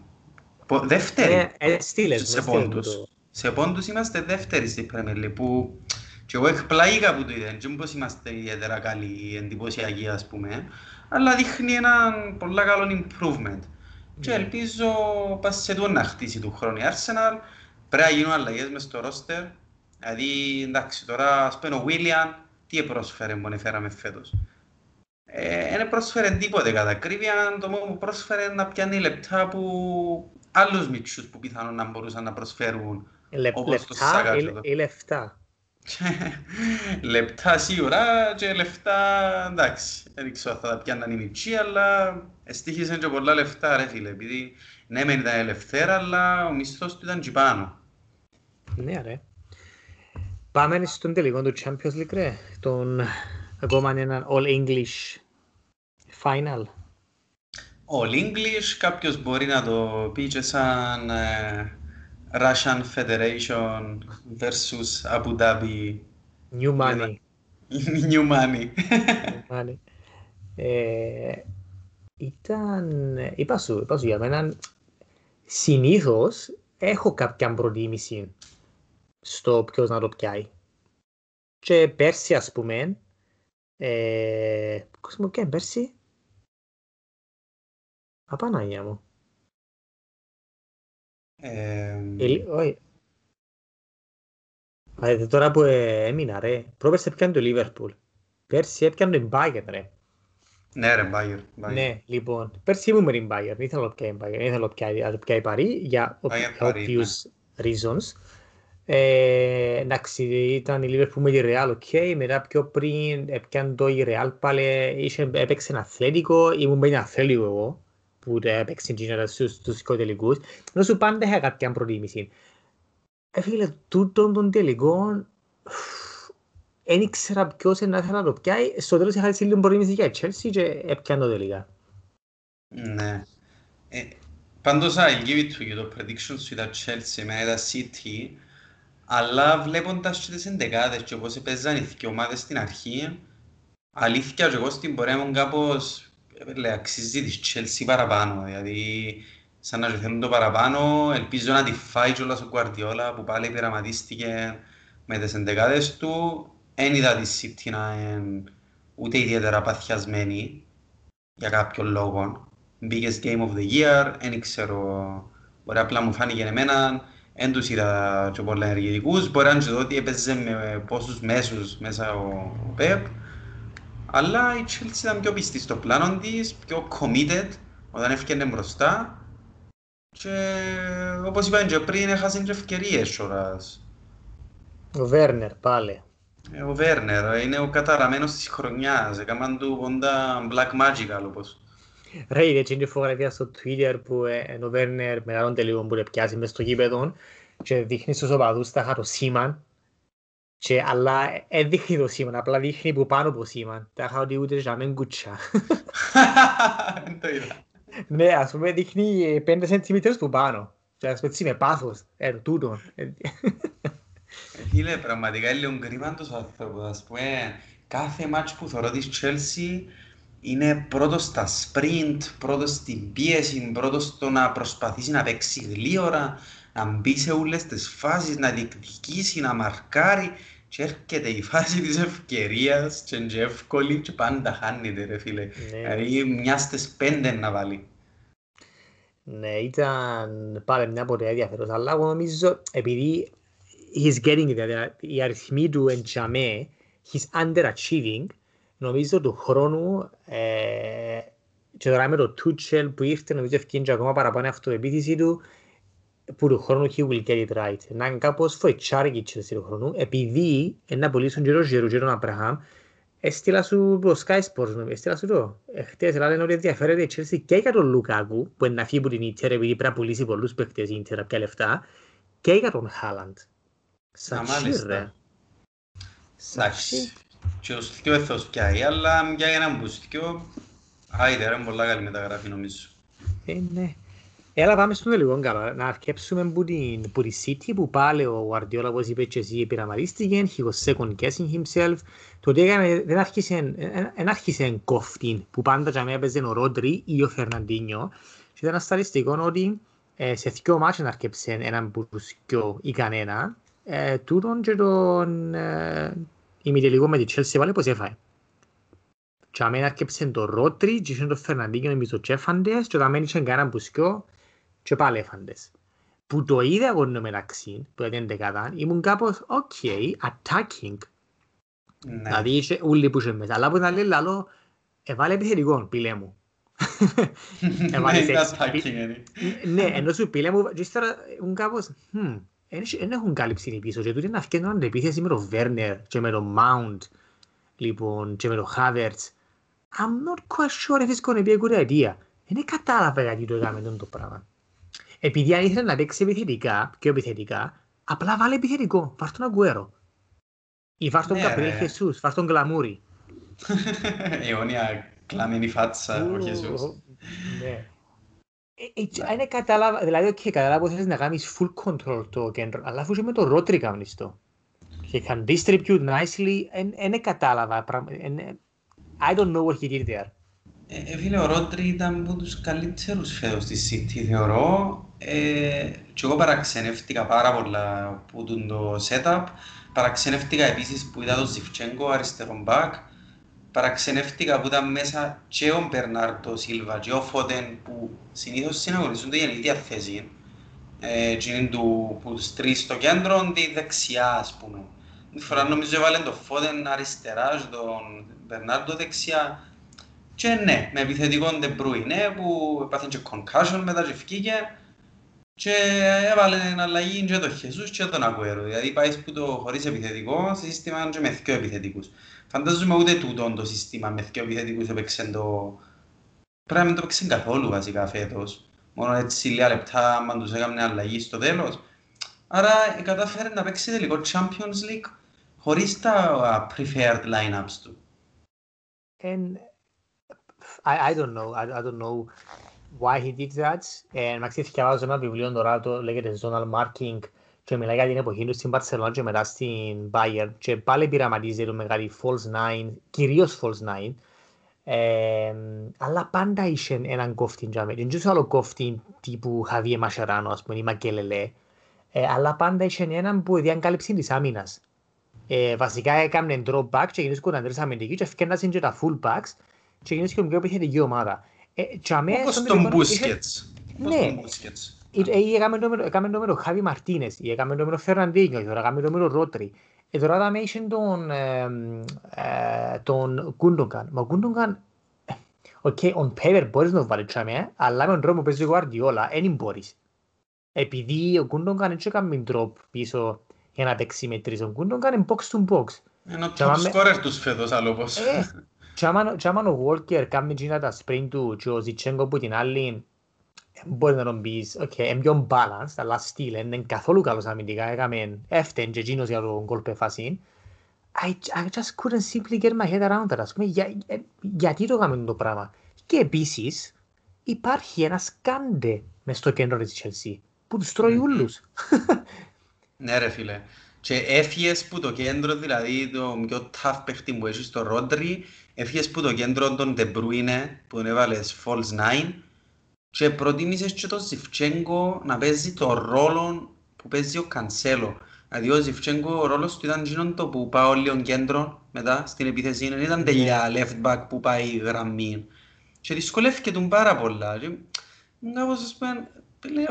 Δεύτερη. Ε, ε, στήλες, σε πόντους. Το... Σε πόντους είμαστε δεύτεροι στην Premier League που και εγώ εκπλάγηκα που το είδα, δεν πως είμαστε ιδιαίτερα καλοί, εντυπωσιακοί ας πούμε, αλλά δείχνει έναν πολύ καλό improvement. Και ελπίζω πας σε τούτο να χτίσει του χρόνου η Arsenal. Πρέπει να γίνουν αλλαγές μες στο ρόστερ. Δηλαδή, εντάξει, τώρα ας πούμε ο William, τι πρόσφερε μόνο φέραμε φέτος. Δεν ε, πρόσφερε τίποτε κατά ακρίβεια, το μόνο που πρόσφερε να πιάνει λεπτά που άλλους μητσούς που πιθανόν να μπορούσαν να προσφέρουν Λε, όπως το Σάκα. Ή λεφτά. λεπτά σίγουρα και λεφτά εντάξει. Δεν ξέρω θα τα πιάνναν οι μητσοί, αλλά στήχησαν και πολλά λεφτά ρε φίλε. Επειδή ναι μεν ήταν ελευθέρα, αλλά ο μισθός του ήταν και πάνω. Ναι ρε. Πάμε στον τελικό του Champions League ρε. Τον ακόμα έναν All English Final. All English, κάποιος μπορεί να το πει και σαν ε, Russian Federation versus Abu Dhabi. New money. [laughs] New money. money. Ε, ήταν, είπα σου, είπα σου για μένα, συνήθως έχω κάποια προτίμηση στο ποιος να το πιάει. Και πέρσι ας πούμε, ε, ποιος μου πιάει πέρσι, Απανάγια μου. Όχι. Αλλά τώρα που έμεινα ρε, πρόπερσε έπιανε το Λίβερπουλ. Πέρσι έπιανε το Μπάγεν ρε. Ναι ρε, Bayern. Bayern. Ναι, λοιπόν, πέρσι ήμουν με την Bayern, δεν ήθελα να πιάει Bayern, δεν ήθελα να πιάει- να πιάει Παρί για Bayern για Paris, obvious reasons. Ε, εντάξει, ήταν η Liverpool με τη Real, οκ. Μετά πιο πριν έπιαν το η Real πάλι, είχε, έπαιξε ένα αθλέτικο, ήμουν με την αθλέτικο εγώ, που το έπαιξε την στους, στους οικοτελικούς. Ενώ σου πάντα είχα κάποια προτίμηση. Ε, φίλε, τούτον των τελικών, δεν ήξερα ποιος να ήθελα να το πιάει. Στο τέλος είχα έτσι λίγο προτίμηση για η Chelsea και έπιαν το τελικά. Ναι. Ε, πάντως, I'll give it to you, το prediction σου ήταν Chelsea με τα City, αλλά βλέποντας και τις εντεκάδες και πώς παίζαν οι δύο ομάδες στην αρχή, αλήθεια και εγώ στην πορεία μου κάπως ε, λέει, αξίζει της Chelsea παραπάνω, δηλαδή σαν να και θέλουν το παραπάνω, ελπίζω να τη φάει κιόλας ο Guardiola που πάλι πειραματίστηκε με τις εντεκάδες του, εν είδα τη City να είναι ούτε ιδιαίτερα παθιασμένη για κάποιον λόγο. Biggest game of the year, δεν ξέρω, μπορεί απλά μου φάνηκε εμένα, δεν τους είδα και πολλά ενεργητικούς, μπορεί να είναι και το ότι έπαιζε με πόσους μέσους μέσα ο, ο Pep, αλλά η Chelsea ήταν πιο πιστή στο πλάνο της, πιο committed όταν έφυγε μπροστά και όπως είπαν και πριν έχασαν και ευκαιρίες ώρας. Ο Βέρνερ πάλι. Ε, Ο Βέρνερ είναι ο καταραμένος της χρονιάς, έκαναν του πόντα Black Magical όπως. Ρε, είδε και την φωτογραφία στο Twitter που ε, είναι ο Βέρνερ με έναν τελικό που πιάσει μες στο γήπεδο και δείχνει στους οπαδούς τα το σήμαν και, αλλά δεν δείχνει το σήμαν, απλά δείχνει που πάνω από σήμαν. Τα είχα ότι ούτε για μεν κουτσά. Δεν το είδα. ναι, ας πούμε δείχνει 5 cm που πάνω. Και ας πούμε έτσι με πάθος, ε, τούτον. Ε, Ε, Φίλε, πραγματικά είναι λίγο κρίμα τους άνθρωπος. Ας πούμε, κάθε μάτς που θωρώ της Chelsea είναι πρώτος στα sprint, πρώτος στην πίεση, πρώτος στο να προσπαθήσει να παίξει γλίωρα, να μπει σε όλες τις φάσεις, να διεκδικήσει, να μαρκάρει και έρχεται η φάση της ευκαιρίας και είναι και εύκολη και πάντα χάνεται ρε φίλε. Ναι. Δηλαδή μιας στις πέντε να βάλει. Ναι, ήταν πάλι μια πορεία ενδιαφέρουσα, αλλά εγώ νομίζω επειδή he's getting it, δηλαδή οι αριθμοί του εν τζαμέ, he's underachieving, νομίζω του χρόνου ε, και τώρα με το Tuchel που ήρθε νομίζω ευκαιρία και ακόμα παραπάνω η αυτοεπίθεση του που του χρόνου he will get it right. Να είναι κάπως φοητσάρικη η Chelsea του χρόνου επειδή να πουλήσουν και τον Ζερού και τον Αμπραχάμ Έστειλα σου το Sky Sports, νομίζω. έστειλα σου το. Εχθές λένε ότι ενδιαφέρεται η Chelsea και για τον Λουκάκου, που είναι να φύγει από την Ίντερ επειδή πρέπει να πουλήσει πολλούς παίχτες η Ίντερ από ποια λεφτά, και για τον Χάλαντ. Σατσί μάλιστα. ρε. Σατσί. Εντάξει. Και ο Στυκιό δεν θα τους πιάει, αλλά για έναν που Στυκιό, άιτε ρε, είναι πολλά καλή μεταγραφή νομίζω. Ε, ναι. Έλα πάμε στον τελικό καλά. Να αρκέψουμε που την, που τη City που πάλι ο Guardiola όπως είπε και εσύ πειραματίστηκε. He was second guessing himself. Το ότι έκανε δεν άρχισε, δεν άρχισε κόφτην που πάντα για μένα έπαιζε ο Ρόντρι ή ο Φερναντίνιο. Και ήταν ένα στατιστικό ότι ε, σε δύο μάτια να αρκέψε έναν που τους δυο ή κανένα. Ε, τούτον και τον ε, ημιτελικό με τη Chelsea πάλι πως έφαγε. Και αμένα αρκέψε το Ρότρι και είχε τον Φερναντίνιο εμείς το τσέφαντες και όταν μένει κανέναν που σκιώ και πάλι έφαντες. Που το είδα εγώ ενώ μεταξύ, που ήταν δεκατά, ήμουν κάπως, ok, attacking. Ναι. Δηλαδή είχε ούλοι που είχε μέσα. Αλλά που ήταν λέει λαλό, έβαλε επιθετικό, πήλε μου. Ναι, έβαλες είναι έξι. attacking, είναι. Ναι, ενώ σου πήλε μου, και ύστερα ήμουν κάπως, hm, δεν έχουν κάλυψη πίσω. Και τούτοι να φτιάχνουν αντεπίθεση με τον Βέρνερ και με τον Mount, λοιπόν, και με τον Havertz. I'm not quite sure if it's gonna be a good idea. Δεν κατάλαβα γιατί το έκαμε το πράγμα. Επειδή αν ήθελε να παίξει επιθετικά, πιο επιθετικά, απλά βάλε επιθετικό. Βάρ' τον Αγκουέρο. Ή βάρ' τον Ναι, Καπρίλ ρε. Χεσούς, βάρ' τον Γκλαμούρι. [laughs] Αιώνια κλαμμένη φάτσα ο Χεσούς. Ναι. Ε, ε, Είναι κατάλαβα, δηλαδή, οκ, κατάλαβα ότι θέλεις να κάνεις full control το κέντρο, αλλά αφού είσαι με το Ρόντρι κάνεις το. He can distribute nicely, δεν κατάλαβα. πραγμα- εν- I don't know what he did there. Ε, ε, φίλε, ο Ρόντρι ήταν από τους καλύτερους φέτος στη City, θεωρώ. Ε, και εγώ παραξενεύτηκα πάρα πολλά που τον το setup. Παραξενεύτηκα επίσης που είδα τον Ζιντσένγκο αριστερόν μπακ. Παραξενεύτηκα που ήταν μέσα και ο Μπερνάρτο Σίλβα και ο Φώτεν που συνήθως συναγωνίζονται για την ίδια θέση. Ε, και είναι του, που τους τρεις στο κέντρο, τη δεξιά ας πούμε. Τη φορά νομίζω έβαλε τον Φώτεν αριστερά και τον Μπερνάρτο δεξιά. Και ναι, με επιθετικό De Bruyne που έπαθε και concussion μετά και ευκήκε και έβαλε την αλλαγή και τον Χεσούς και τον Ακουέρο. Δηλαδή πάει που το χωρίς επιθετικό σε σύστημα και με δύο επιθετικούς. Φαντάζομαι ούτε τούτο το σύστημα με δύο επιθετικούς έπαιξε το... Πρέπει να μην το έπαιξε καθόλου βασικά φέτος. Μόνο έτσι λίγα λεπτά αν τους έκαμε αλλαγή στο τέλος. Άρα κατάφερε να παίξει τελικό Champions League χωρίς τα preferred lineups του. And I, I don't know, I, I don't know why he did that. Ε, εντάξει, διαβάζω ένα βιβλίο τώρα, το λέγεται Zonal Marking και μιλάει για την εποχή του στην Barcelona και μετά στην Bayern και πάλι πειραματίζεται το μεγάλη false nine, κυρίως false nine, ε, αλλά πάντα είχε έναν κόφτη για μένα. Δεν άλλο κόφτη τύπου Χαβίε Μασεράνο, ας πούμε, ή Μακέλελε, ε, αλλά πάντα είχε έναν που διαγκάλυψε της άμυνας. Ε, βασικά έκανε drop back και γίνεις κονταντρές αμυντικοί και ευκένασαν και τα full backs και γίνεις και μια επιθετική ομάδα. Ε, Όπως τον Μπούσκετς. Ναι. Έκαμε το με τον Χάβι Μαρτίνες, ή έκαμε το με τον Φερναντίνιο, τώρα έκαμε το με τον Ρόντρι. Ε, τώρα θα με είχε τον, τον Γκούντογκαν. Μα ο Γκούντογκαν, οκ, on paper μπορείς να το βάλεις τζιαμέ, αλλά με τον τρόπο που παίζει ο Γουαρδιόλα, δεν μπορείς. Επειδή ο Γκούντογκαν έτσι έκαμε drop πίσω για να παίξει με τρεις. Ο Γκούντογκαν είναι box to box. Είναι ο top scorer τους φέτος, άλλωσπως. Και άμα ο Walker κάνει γίνα τα sprint του και ο Ζιντσένγκο που την άλλη μπορεί να τον πεις, οκ, είναι πιο balanced, αλλά στυλ, είναι καθόλου καλός αμυντικά, έκαμε έφτεν και εκείνος για τον κόλπε φασίν. I, I just couldn't simply get my head around that, ας πούμε, για, γιατί το έκαμε το πράγμα. Και επίσης υπάρχει ένα Καντέ μες στο κέντρο της Chelsea, που τους τρώει ούλους. Ναι ρε φίλε. Και έφυγες που το κέντρο, δηλαδή το πιο tough παίχτη που έχεις στο Ρόντρι, έφυγες που το κέντρο των De Bruyne που τον έβαλες false nine και προτίμησες και τον Ζιφτσέγκο να παίζει το ρόλο που παίζει ο Κανσέλο. Δηλαδή ο Ζιφτσέγκο ο ρόλος του ήταν γίνον το που πάει λίγο κέντρο μετά στην επίθεση, δεν ήταν τελειά ναι. left back που πάει γραμμή. Και δυσκολεύτηκε τον πάρα πολλά. Και, κάπως, ας πούμε,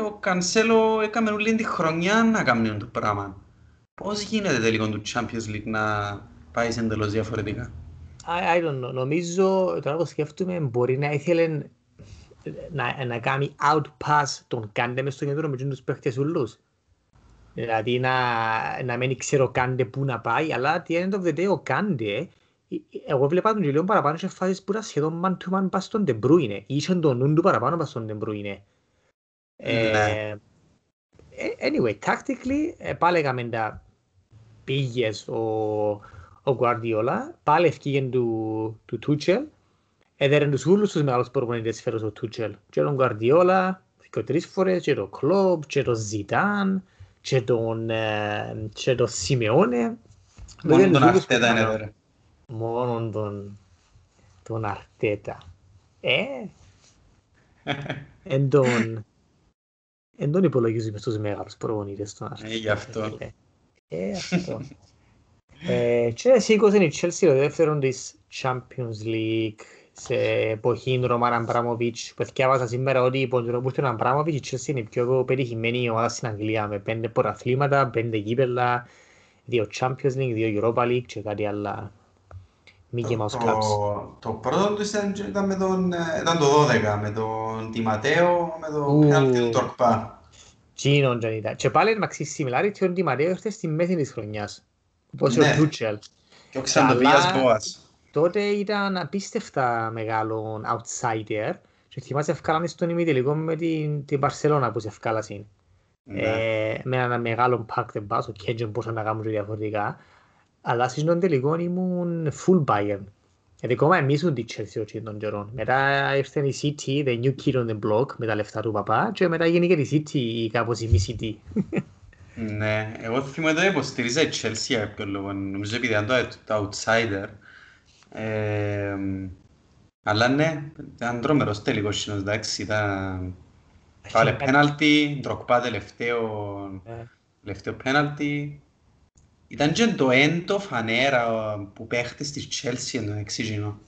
ο Κανσέλο έκαμε όλη τη χρονιά να κάνει το πράγμα. Πώς γίνεται τελικό του Champions League να πάει σε εντελώς διαφορετικά; I, I don't know. Νομίζω, τώρα που σκέφτομαι, μπορεί να ήθελε να, να κάνει outpass τον Κάντε μες στο κέντρο με τους παίχτες ούλους. Δηλαδή να, να μην ξέρω Κάντε πού να πάει, αλλά τι είναι το βδετέ ο Κάντε, εγώ βλέπα τον λίγο παραπάνω σε φάσεις που ήταν σχεδόν man to man πας στον De Bruyne. Είχε τον νου του παραπάνω πας στον De Bruyne. Ναι. anyway, tactically, πάλι έκαμε τα πήγες ο, ο Guardiola, πάλι ευκήγεν του, του Tuchel, έδερε τους ούλους τους μεγάλους προπονητές φέρος ο Tuchel. Και τον Guardiola, και τρεις φορές, και τον Klopp, και τον Zidane, και τον, και τον Simeone. Μόνο τον Αρτέτα είναι εδώ. Μόνο τον, τον Αρτέτα. Ε, [laughs] εν τον, εν τον υπολογίζουμε στους μεγάλους προπονητές τον Αρτέτα. Ε, γι' αυτό. Ε, αυτό. Ε, και σήκωσε η Chelsea το δεύτερο της Champions League σε εποχή Ρωμάν Αμπράμοβιτς που διάβασα σήμερα ότι υπό τον που Αμπράμοβιτς η Chelsea είναι η πιο πετυχημένη ομάδα στην Αγγλία με πέντε ποραθλήματα, πέντε γήπεδα, δύο Champions League, δύο Europa League και κάτι άλλα Mickey Mouse Clubs. Το πρώτο του ήταν, με τον, ήταν το 12 με τον Τιματέο, με τον Πέναλτι του Τορκπά. Τζίνον δεν ήταν. Και πάλι είναι maxi similarity ότι η Μαρία ήρθε στη μέση της χρονιάς. Όπως ναι. ο Τούτσελ. Και ο Ξαντοβίας Μπόας. Τότε ήταν απίστευτα μεγάλο outsider και θυμάσαι ευκάλαμε στον ημιτελικό με την, την Barcelona που σε ευκάλασαν. Ναι. Ε, με ένα μεγάλο pack δεν πας, ο Κέντζον πώς να κάνουμε διαφορετικά. Αλλά στον τελικό ήμουν full Bayern. Γιατί ακόμα εμείς ήμουν της Chelsea όχι των καιρών. Μετά ήρθε η City, the new kid on the block, με τα λεφτά του παπά και μετά γίνει και η City κάπως η μη City. Ναι, εγώ θυμάμαι το υποστηρίζα η Chelsea για κάποιο λόγο. Νομίζω επειδή ήταν το outsider. Ε, αλλά ναι, ήταν τρομερός τελικός συνός, εντάξει, ήταν... Πάλε πέναλτι, ντροκπά τελευταίο, τελευταίο πέναλτι. Ήταν και το έντο φανέρα που παίχτες της Chelsea ενώ εξήγηνο.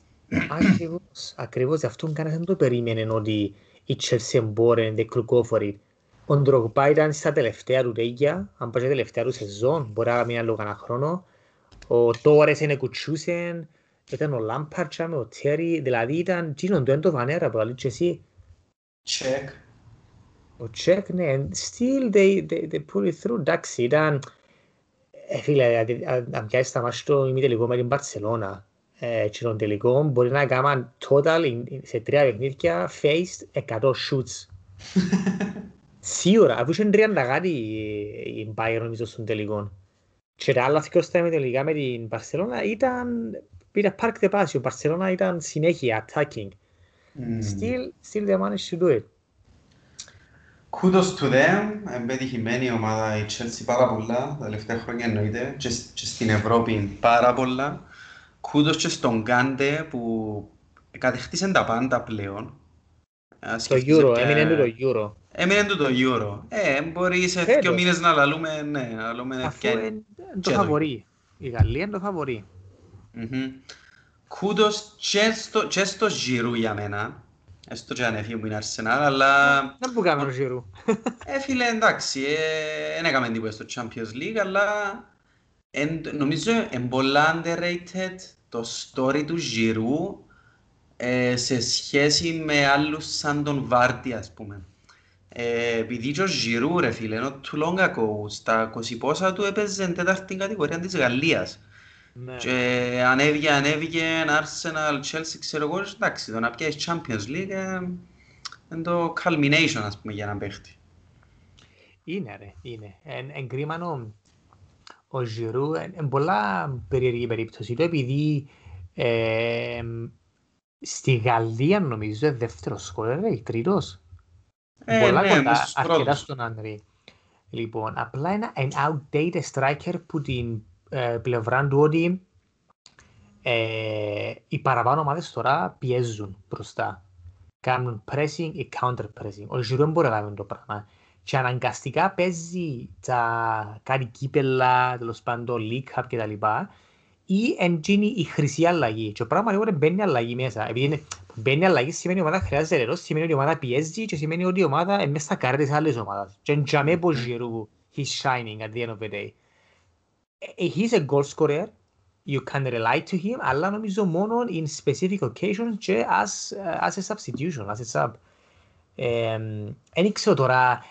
Ακριβώς, ακριβώς, γι' αυτόν κανένας δεν το περίμενε ότι η Chelsea μπορεί να go for it. Ο Ντρογπά ήταν στα τελευταία του τέγια, αν πάει στα τελευταία του σεζόν, μπορεί να μείνει άλλο κανένα χρόνο. Ο Τόρες είναι κουτσούσεν, ήταν ο Λάμπαρτσα με ο Τέρι, δηλαδή ήταν εκείνον το έντο φανέρα που λέει και εσύ. Check. Ο Τσεκ, ναι, still they, they, they put it through, εντάξει, ήταν, ε, φίλε, δηλαδή, αν πιάσεις τα μάτια του ημιτελικό με την Μπαρτσελώνα, ε, και τον τελικό, μπορεί να κάνουν total σε τρία παιχνίδια faced 100 shoots. [laughs] Σίγουρα, αφού είχε 30 κάτι η Bayern νομίζω στον τελικό. Και τα άλλα δύο στα τελικά με την Μπαρσελόνα ήταν πήρε park the pass, η Μπαρσελόνα ήταν συνέχεια attacking. Mm. Still, still they managed to do it. Kudos to them, εμπετυχημένη ομάδα η Chelsea πάρα πολλά, τα τελευταία χρόνια εννοείται, και, και στην Ευρώπη πάρα πολλά. Kudos και στον Κάντε που κατεχτήσε τα πάντα πλέον. Το Euro, έμεινε του το Euro. Έμεινε του το Euro. Ε, μπορεί σε δύο μήνες να λαλούμε, ναι, να λαλούμε Αφού είναι το φαβορεί. Η Γαλλία είναι το φαβορεί. Κούντος και στο Giroud για μένα. Έστω και αν έφυγε που είναι Arsenal, αλλά... Δεν που κάνουμε ο Giroud. Ε, φίλε, εντάξει, δεν έκαμε τίποτα στο Champions League, αλλά νομίζω είναι πολλά underrated το story του Giroud ε, σε σχέση με άλλους σαν τον Βάρτι, ας πούμε. Ε, επειδή και ο Giroud, ρε φίλε, ενώ του Λόγκακο, στα 20 πόσα του έπαιζε τέταρτη κατηγορία της Γαλλίας. Ναι. Και ανέβηκε, ανέβηκε, Arsenal, Chelsea, ξέρω εγώ, εντάξει, το να πιέσεις Champions League ε, είναι το culmination, ας πούμε, για να παίχτη. Είναι, ρε, είναι. Εν κρίμα ο Ζιρού, είναι πολλά περίεργη περίπτωση του, επειδή ε, στη Γαλλία νομίζω είναι δεύτερος σκόρερ, τρίτος. Ε, πολλά ναι, κοντά, αρκετά στον Ανδρή. Λοιπόν, απλά είναι ένα outdated striker που την ε, πλευρά του ότι ε, οι παραπάνω ομάδες τώρα πιέζουν μπροστά. Κάνουν pressing ή counter pressing. Ο Ζιρού μπορεί να κάνει το πράγμα. Και αναγκαστικά παίζει τα κάτι κύπελα, τέλος πάντων, league cup κτλ. Ή εντζίνει η χρυσή αλλαγή. Και ο πράγμα λίγο μπαίνει αλλαγή μέσα. Επειδή είναι, μπαίνει αλλαγή σημαίνει ότι η ομάδα χρειάζεται ρερός, σημαίνει ότι η ομάδα πιέζει και σημαίνει ότι η ομάδα είναι μέσα στα καρέ της άλλης ομάδας. Και εντζαμέ πως Ζιρού, he's shining at the end of the day. he's a goal scorer. You can rely to him, αλλά νομίζω μόνο in specific occasions και as, uh, as a substitution, as a sub. Δεν ξέρω τώρα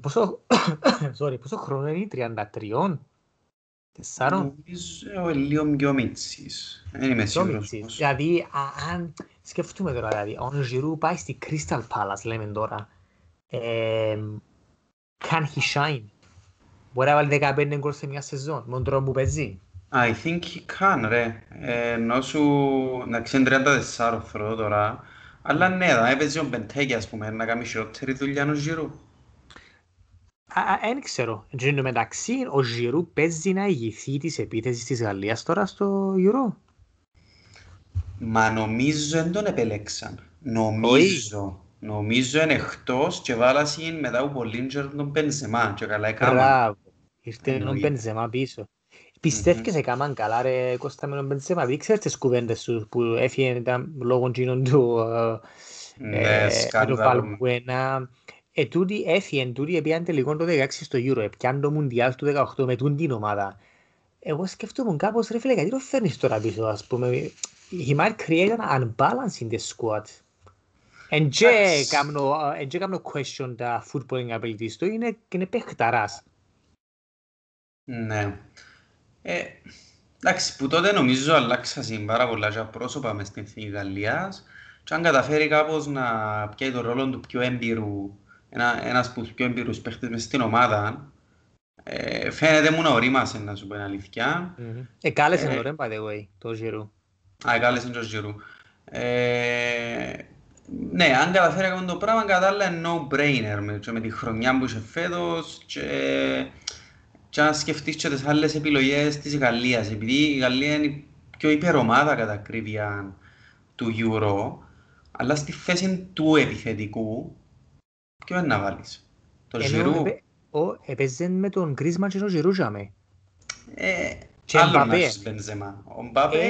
πόσο, [coughs] sorry, πόσο χρόνο είναι, 33, τεσσάρων; Νομίζω λίγο πιο μίτσις. Δεν είμαι σίγουρος. Δηλαδή, αν σκεφτούμε τώρα, δηλαδή, ο Ζιρού πάει στη Crystal Palace, λέμε τώρα, can he shine? Μπορεί να βάλει 15 γκολ σε μια σεζόν, με τον τρόπο που παίζει; I think he can, ρε. Ενώ σου, να ξέρει 34 θέλω τώρα, αλλά ναι, θα έπαιζε ο Μπεντέκη, ας πούμε, να κάνει χειρότερη δουλειά ο Ζιρού. Δεν ξέρω. Εν μεταξύ, ο Ζιρού παίζει να ηγηθεί της επίθεσης της Γαλλίας τώρα στο Euro; Μα νομίζω δεν τον επέλεξαν. Νομίζω. Νομίζω είναι εκτός και βάλασαν μετά από Λίντζερ τον Μπενζεμά και καλά έκαναν. Μπράβο. Ήρθε τον Μπενζεμά πίσω. Πιστεύεις έκαναν καλά ρε Κώστα με τον Μπενζεμά; Δεν ξέρεις τις κουβέντες σου που έφυγε λόγω γίνον του ναι, ε, σκάνδαλο. Ε, τούτη έφυγε, τούτη έπιαν τελικό το 16 στο Euro, έπιαν το Μουντιάλ του 18 με τούν την ομάδα. Εγώ σκεφτόμουν κάπως, ρε φίλε, γιατί το φέρνεις τώρα πίσω, ας πούμε. He might create an unbalance in the squad. Εν και κάνω question τα footballing abilities του, είναι, είναι παιχταράς. Ναι. Ε, εντάξει, που τότε νομίζω αλλάξασαν πάρα πολλά και πρόσωπα μες στην Εθνική Γαλλίας και αν καταφέρει κάπως να πιάει το ρόλο του πιο έμπειρου ένα, ένας από τους πιο εμπειρούς παίχτες μες στην ομάδα. Ε, φαίνεται μου να ορίμασε, να σου πω την αλήθεια. Mm-hmm. Ε, κάλεσε ε, το by the way, το Ζιρού. Α, ε, κάλεσε το Ζιρού. Ε, ναι, αν καταφέρει να το πράγμα, κατά άλλα είναι no-brainer με, με τη χρονιά που είσαι φέτος και, και αν σκεφτείς και τις άλλες επιλογές της Γαλλίας, επειδή η Γαλλία είναι η πιο υπερομάδα κατά ακρίβεια του Euro, αλλά στη θέση του επιθετικού Ποιο είναι να βάλεις. Το Ζιρού. Έπαιζε με τον Γκρίσμαν και τον Ζιρού τζάμε. Άλλο να έχεις Μπενζεμά. Ο Μπαπέ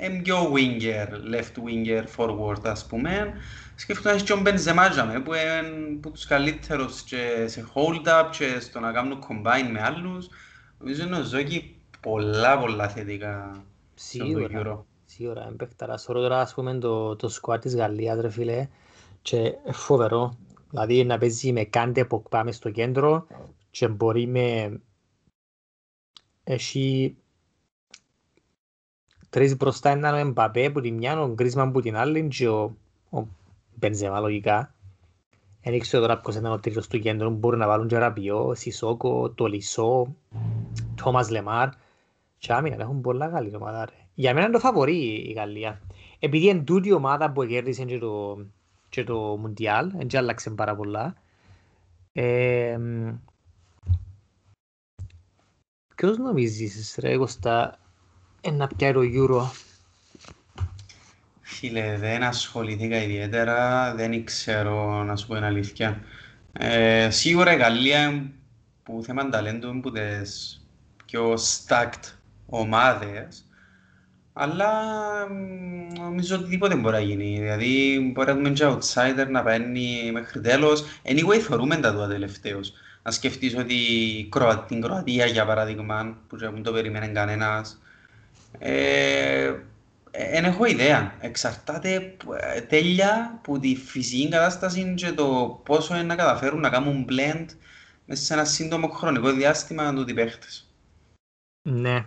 είναι πιο winger, left winger, forward ας πούμε. Σκέφτομαι να έχεις και ο Μπενζεμά τζάμε που είναι από τους καλύτερους και σε hold-up και στο να κάνουν combine με άλλους. Νομίζω είναι ο Ζόκι πολλά πολλά θετικά Σίγουρα. σίγουρα, είναι παιχταράς. Θεωρώ τώρα, ας πούμε, το, το σκουάτ της Γαλλίας, ρε φίλε, και φοβερό. Δηλαδή, να παίζει με κάντε που πάμε στο κέντρο και μπορεί με... Έχει τρεις μπροστά έναν ο Εμπαπέ που τη μια, ο Γκρίσμαν που την άλλη και ο, ο Μπενζεμά λογικά. Δεν ήξερα τώρα ποιος ήταν ο τρίτος του κέντρου, μπορεί να βάλουν και Ραπιό, Σισόκο, Τολισό, Τόμας Λεμάρ. Και άμυνα έχουν πολλά καλή ομάδα ρε. Για μένα είναι το φαβορεί η Γαλλία. Επειδή είναι τούτη η ομάδα που κέρδισε και το, και το Μουντιάλ, δεν άλλαξε πάρα πολλά. Ε, ποιος νομίζεις ρε Κωστά να πιάει το Euro; Φίλε, δεν ασχοληθήκα ιδιαίτερα, δεν ξέρω να σου πω την αλήθεια. Ε, σίγουρα η Γαλλία που θέμα ταλέντου είναι που τις πιο stacked ομάδες, αλλά νομίζω ότι τίποτε μπορεί να γίνει. Δηλαδή, μπορεί να δούμε και outsider να παίρνει μέχρι τέλος. Anyway, θεωρούμε τα του τελευταίους. Να σκεφτείς ότι την Κροατία, για παράδειγμα, που δεν το περίμενε κανένας, δεν ε, έχω ιδέα. Εξαρτάται ε, τέλεια από τη φυσική κατάσταση και το πόσο είναι να καταφέρουν να κάνουν blend μέσα σε ένα σύντομο χρονικό διάστημα του οι παίχτες. Ναι.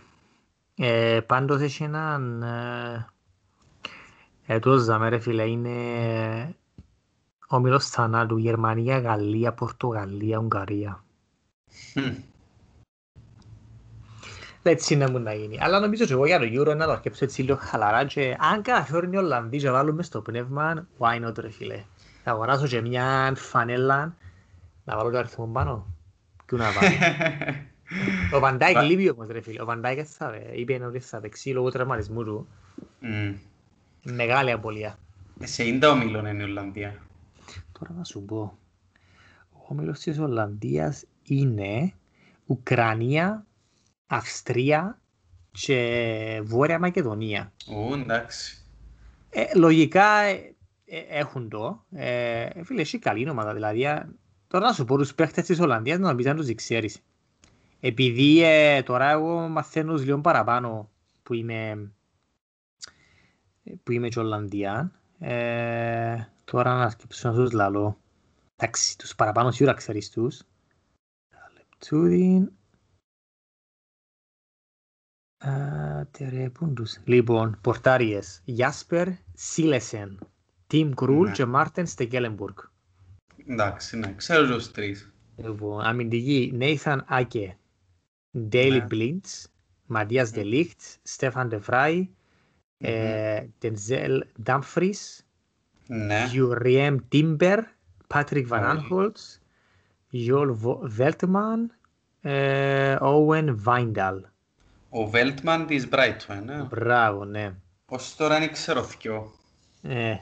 Ε, πάντως έχει έναν... Ε, ε, το ζάμε ρε φίλε, είναι ο μήλος θανάτου, Γερμανία, Γαλλία, Πορτογαλία, Ουγγαρία. έτσι να μου να γίνει. Αλλά νομίζω και εγώ για το Euro να το αρκέψω έτσι λίγο χαλαρά και αν καταφέρουν οι Ολλανδοί και βάλουμε στο πνεύμα, why not ρε φίλε. Θα αγοράσω και μια φανέλα να βάλω το αριθμό πάνω. Και να βάλω. [laughs] Ο Βαν Ντάικ λείπει όμως ρε φίλε. Ο Βαν Ντάικ εν είπε ότι θα παίξει λόγω τραυματισμού του. Μεγάλη απώλεια. Σε ίντα όμιλον είναι η Ολλανδία. Τώρα να σου πω. Ο όμιλος της Ολλανδίας είναι Ουκρανία, Αυστρία και Βόρεια Μακεδονία. Ού, εντάξει. Ε, λογικά ε, ε, έχουν το. Ε, φίλε, έχει καλή ομάδα. Δηλαδή, τώρα να σου πω τους παίχτες της Ολλανδίας να πεις αν τους ξέρεις. Επειδή ε, τώρα εγώ μαθαίνω λίγο παραπάνω που είμαι, που είμαι και Ολλανδία, ε, τώρα να σκέψω να τους λαλώ. Εντάξει, τους παραπάνω σίγουρα ξέρεις τους. Λεπτούδιν, Τερεπούντους. Λοιπόν, πορτάρηες. Γιάσπερ Σίλεσεν. Τιμ Κρούλ και Μάρτεν Στεκέλεμπουργκ. Εντάξει, ναι. Ξέρω τους τρεις. Λοιπόν, αμυντική. Νέιθαν Άκε. Ντέιλι Μπλιντ. Ματάις Ντε Λιχτ. Στέφαν Ντε Φράι. Τενζέλ Ντάμφρις. Γιουριέμ Τίμπερ. Πάτρικ Βαν Άανχολτ. Γιόελ Βέλτμαν. Όουεν Βάινταλ. Ο Βέλτμαν της Brighton, ναι. Μπράβο, ναι. Ως τώρα είναι ξέρω θκιο. Ε,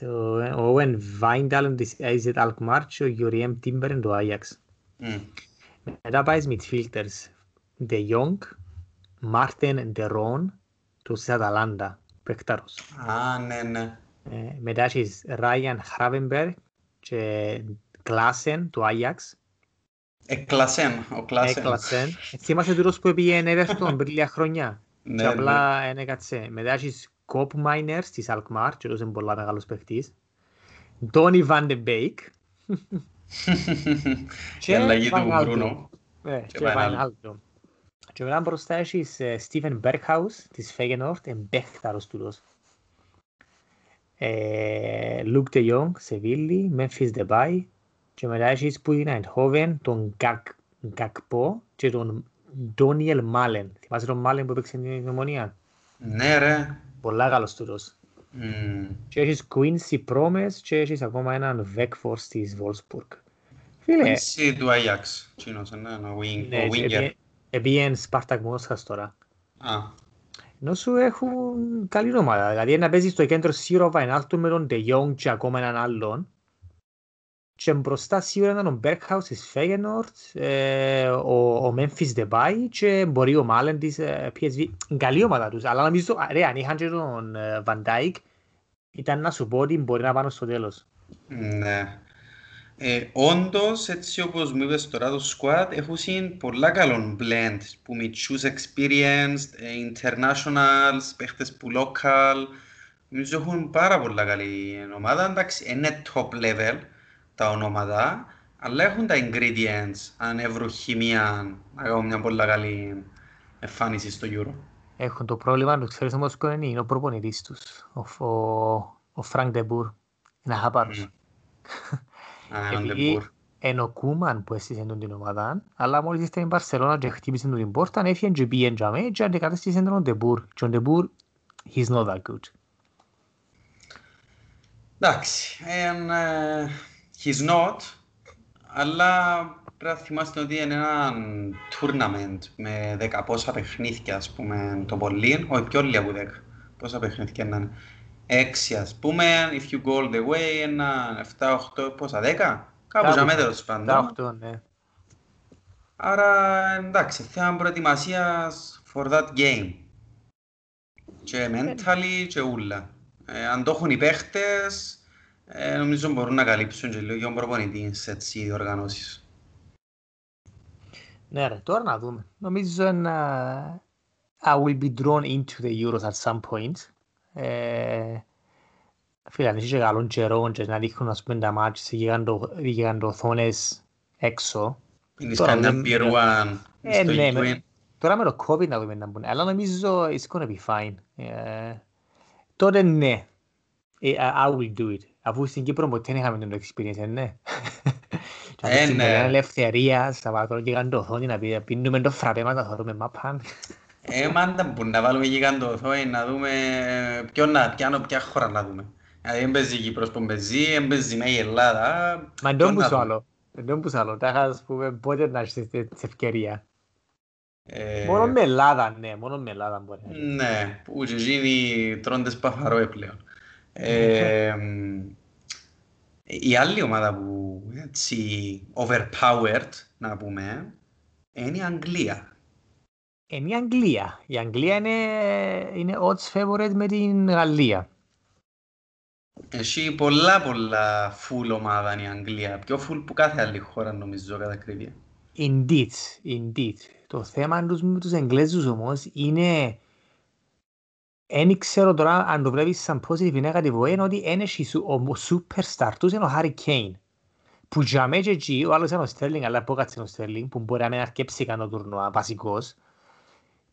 το, ο Owen Βάινταλ της AZ Alkmaar και ο Γιουριέμ Τίμπερ είναι το Ajax. Mm. Μετά πάει midfielders. De Jong, Μάρτεν De Roon, τους Αταλάντα, παιχτάρος. Α, ναι, ναι. Ε, μετά έχεις Ράιαν Χράβενμπεργκ και Κλάσεν του Ajax. Εκλασέν, ο Κλασέν. Εκλασέν. Θυμάσαι τούτος που πήγε Everton πριν λίγα χρόνια; [laughs] Ναι, και απλά ναι. έκατσε. Μετά έχεις Κοπμάινερς της Αλκμάρ, και είναι πολλά μεγάλος παίχτης. Ντόνι Βαν ντε [laughs] Μπέικ. Και αλλαγή του Μπρούνο. Και Βαϊνάλντουμ. Και μετά μπροστά έχεις Στίβεν Μπέρκχαους της Φέγενορντ, εν παίχταρος τούτος. Λουκ Τε Ιόγκ, Σεβίλη, Memphis Depay, και μετά έχεις που είναι Eindhoven, τον Γκακπό και τον Ντόνιελ Μάλεν. Θυμάσαι τον Μάλεν που έπαιξε την ομονία; Ναι ρε. Πολλά καλός τούτος. Mm. Και έχεις Quincy Promes και έχεις ακόμα έναν Vekfors της Wolfsburg. Φίλε. Quincy του Ajax. Τσίνος, ναι, ο Winger. Επίεν Σπάρτακ Μόσχας τώρα. Α. Ενώ σου έχουν καλή ομάδα. Δηλαδή να παίζεις στο κέντρο Σίρο Βαϊνάλτου με τον De Jong και ακόμα έναν άλλον και μπροστά σίγουρα ήταν ο Μπέρκχαους της Φέγενορτς, ε, ο, ο Memphis Depay και μπορεί ο Μάλεν της ε, PSV. Καλή ομάδα τους, αλλά νομίζω, ρε, αν είχαν και τον Van Dijk, ήταν να σου πω ότι μπορεί να πάνε στο τέλος. Ναι. Ε, όντως, έτσι όπως μου είπες τώρα το squad, έχουν πολλά καλό blend που μητσούς experienced, ε, internationals, παίχτες που local. Νομίζω έχουν πάρα πολλά καλή ομάδα. Εντάξει, είναι top level τα ονόματα, αλλά έχουν τα ingredients, αν έβρουν χημία, να κάνουν μια πολλά καλή εμφάνιση στο Euro. Έχουν το πρόβλημα, το ξέρεις όμως ποιο είναι, είναι ο προπονητής τους, ο, ο, ο Φρανκ Ντε Μπουρ. Είναι αχαπάρος. [laughs] Επειδή είναι ο Κούμαν που έστησε την ομάδα, αλλά μόλις ήρτε στην Μπαρσελόνα και χτύπησε την πόρτα, έφυγε και πήγαινε τζιαμέ και αντικατέστησε τον Ντε Μπουρ. Και ο Ντε Μπουρ, he's not that good. Εντάξει, he's not, αλλά πρέπει να θυμάστε ότι είναι ένα tournament με δέκα πόσα παιχνίδια, ας πούμε, το πολύ, όχι πιο λίγα από δέκα. Πόσα παιχνίδια να είναι. Έξι, ας πούμε, if you go all the way, ένα 7-8, πόσα, δέκα; Κάπου για μέτρος πάντων. 8, ναι. Άρα, εντάξει, θέμα προετοιμασίας for that game. Και mentally και ούλα. Ε, αν το έχουν οι παίχτες, ε, νομίζω μπορούν να καλύψουν και λίγο προπονητή σε έτσι διοργανώσεις. Ναι ρε, τώρα να δούμε. Νομίζω να... I will be drawn into the Euros at some point. Ε, φίλε, αν είσαι καλόν καιρό και να δείχνουν ας πούμε τα μάτια σε γιγαντοθόνες έξω. Πίνεις κανένα πυρουάν ε, ναι, με, τώρα με το COVID να δούμε να μπουν. Αλλά νομίζω it's gonna be fine. Ε, τότε ναι. Ε, I will do it. Αφού στην Κύπρο ποτέ δεν είχαμε την experience, ναι. Ε, ναι. ελευθερία, Σαββατό γιγαντοθόνη να πίνουμε το φραπέ μας να θεωρούμε μαπάν. Ε, μάντα που να βάλουμε γιγαντοθόνη να δούμε ποιον να πιάνω, ποια χώρα να δούμε. Δηλαδή δεν παίζει η Κύπρος που παίζει, δεν παίζει με η Ελλάδα. Μα δεν πούς άλλο. Δεν πούς άλλο. Τα είχα πούμε πότε να έχεις την ευκαιρία. Ε... Μόνο με Ελλάδα, ναι. Μόνο με Ελλάδα μπορεί. Ναι, που και εκείνοι τρώνε σπαθαρό πλέον. Ε, η άλλη ομάδα που έτσι overpowered, να πούμε, είναι η Αγγλία. Είναι η Αγγλία. Η Αγγλία είναι, είναι odds favorite με την Γαλλία. Έχει πολλά πολλά full ομάδα είναι η Αγγλία. Πιο full που κάθε άλλη χώρα νομίζω κατά κρύβια. Indeed, indeed. Το θέμα τους με τους Εγγλέζους όμως είναι δεν ξέρω τώρα αν το βλέπεις σαν positive ή negative way, είναι ότι είναι ο superstar τους είναι ο Harry Kane. Που για μένα και εκεί, ο άλλος είναι ο Sterling, αλλά πω κάτσε ο Sterling, που μπορεί να μην αρκέψει καν τουρνουά, βασικός.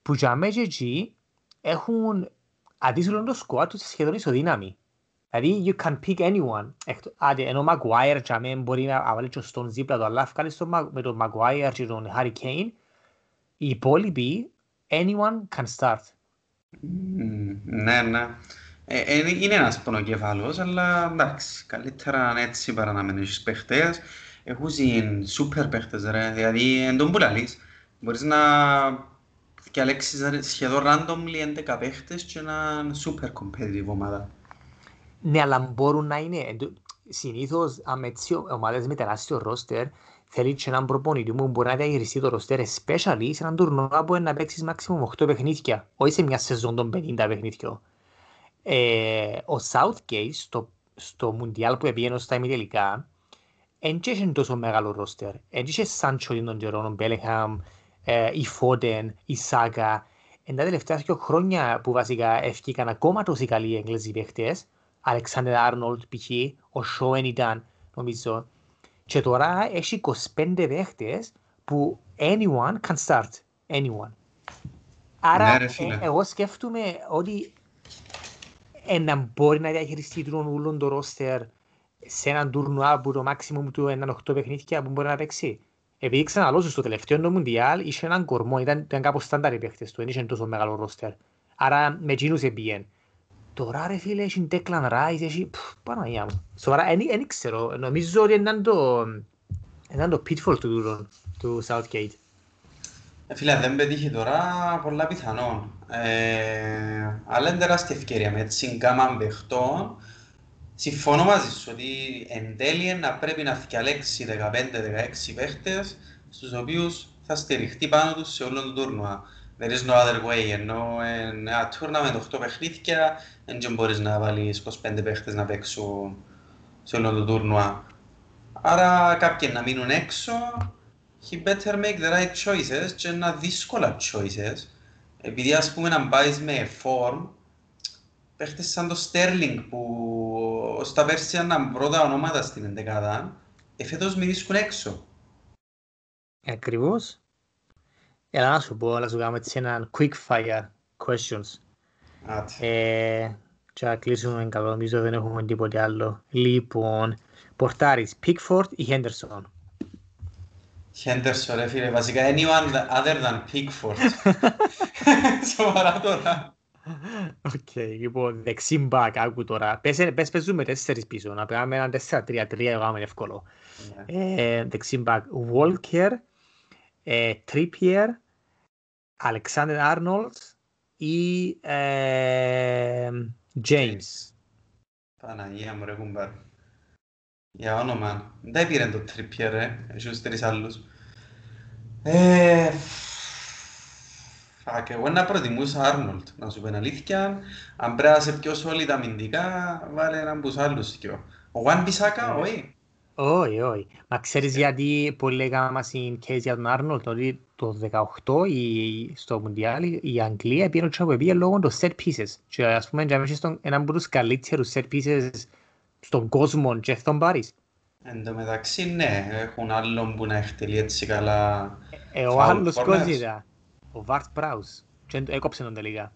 Που για μένα και εκεί έχουν αντίστοιχο το σκουά τους σχεδόν ισοδύναμη. Δηλαδή, you can pick anyone. Άντε, ενώ ο Maguire για μένα μπορεί να βάλει και στον ζήπλα το, αλλά ευκάλεις με τον Maguire και τον Harry Kane, οι υπόλοιποι, anyone can start. Ναι, ναι. Ε, ε, είναι ένας πονοκεφάλος, αλλά εντάξει, καλύτερα έτσι παρά να μην έχεις παίχτες. Έχουν σούπερ παίχτες, ρε. Δηλαδή, εν τον που λαλείς, μπορείς να διαλέξεις σχεδόν randomly 11 παίχτες και ένα super competitive ομάδα. Ναι, αλλά μπορούν να είναι. Συνήθως, ομάδες με τεράστιο ρόστερ, θέλει και έναν προπονητή που μπορεί να διαχειριστεί το ροστέρ, especially σε έναν τουρνουά που να παίξεις maximum 8 παιχνίδια, όχι σε μια σεζόν των 50 παιχνίδια. Ε, ο Southgate στο, στο Μουντιάλ που πήγαινε στα ημιτελικά, δεν είχε τόσο μεγάλο ρόστερ. Δεν είχε Σάντσο τον καιρό, ο Μπέλεχαμ, ε, η Φόντεν, η Σάκα. Εν τα τελευταία δύο χρόνια που βασικά ευκήκαν ακόμα τόσοι καλοί Εγγλέζοι παίχτες, Αλεξάνδρ Άρνολτ π.χ., ο Σόεν ήταν, νομίζω, και τώρα έχει 25 παίχτες που anyone can start. Anyone. Άρα ναι, ε, εγώ σκέφτομαι ότι ένα μπορεί να διαχειριστεί τον ούλον το ρόστερ σε έναν τουρνουά που το maximum του έναν 8 παιχνίδια που μπορεί να παίξει. Επειδή ξαναλώσω στο τελευταίο το Μουντιάλ είχε έναν κορμό, ήταν, ήταν κάπως στάνταρ οι παίχτες του, δεν είχε τόσο μεγάλο ρόστερ. Άρα με εκείνους εμπήγεν. Τώρα ρε φίλε έχει Declan Rice, έχει Παναγιά μου. Σοβαρά, δεν ξέρω, νομίζω ότι ήταν το, ήταν το pitfall του, του Southgate. Ε, φίλε, δεν πετύχει τώρα, πολλά πιθανόν. Ε, αλλά είναι τεράστια ευκαιρία με έτσι γκάμα παιχτών. Συμφωνώ μαζί σου ότι εν τέλει να πρέπει να διαλέξει 15-16 παίχτες στους οποίους θα στηριχτεί πάνω τους σε όλο το τούρνουα. There is no other way, ενώ ένα tournament 8 παιχνίδια δεν μπορείς να βάλεις 25 παίχτες να παίξουν σε όλο το τουρνουά. Άρα κάποιοι να μείνουν έξω, he better make the right choices και να δύσκολα choices. Επειδή ας πούμε να μπάεις με form, παίχτες σαν το Sterling που στα πέρσια ήταν πρώτα ονόματα στην εντεκάδα, εφέτος μυρίσκουν έξω. Ακριβώς. Έλα να σου πω, να σου κάνουμε έτσι έναν quick fire questions. Άτε. Ε, και να κλείσουμε καλό, νομίζω δεν έχουμε τίποτε άλλο. Λοιπόν, πορτάρης, Pickford ή Henderson; Henderson ρε φίλε, βασικά anyone other than Pickford. [laughs] [laughs] Σοβαρά τώρα. Οκ, λοιπόν, δεξί μπακ, άκου τώρα. Πες, πες παίζουμε τέσσερις πίσω, να πάμε έναν 4-3-3, εγώ είμαι εύκολο. Ναι. Ε, δεξί μπακ, Walker, ε, Trippier, Alexander Arnold ή ε, James. Παναγία μου ρε κουμπάρ. Για όνομα. Δεν πήρε το Trippier ρε, έχει τρεις άλλους. Ε, Φακ, εγώ να προτιμούσα Άρνολτ, να σου πω την αλήθεια. Αν πρέπει να είσαι πιο solid αμυντικά, βάλε έναν πούς άλλους δυο. Ο Wan Bissaka, Ναι. όχι. Όχι, όχι. Μα ξέρεις γιατί πολλοί λέγαμε στην case για τον Άρνολτ, ότι το 18 η, στο Μουντιάλ η Αγγλία πήγαινε και που πήγε λόγω των set pieces. Και ας πούμε, για μέσα στον έναν από τους καλύτερους set pieces στον κόσμο και θα τον πάρεις. Εν τω μεταξύ, ναι, έχουν άλλον που να εκτελεί έτσι καλά. Ε, ο Foul άλλος corners. πώς είδα, ο Βαρτ Πράους. Και έκοψε τον τελικά.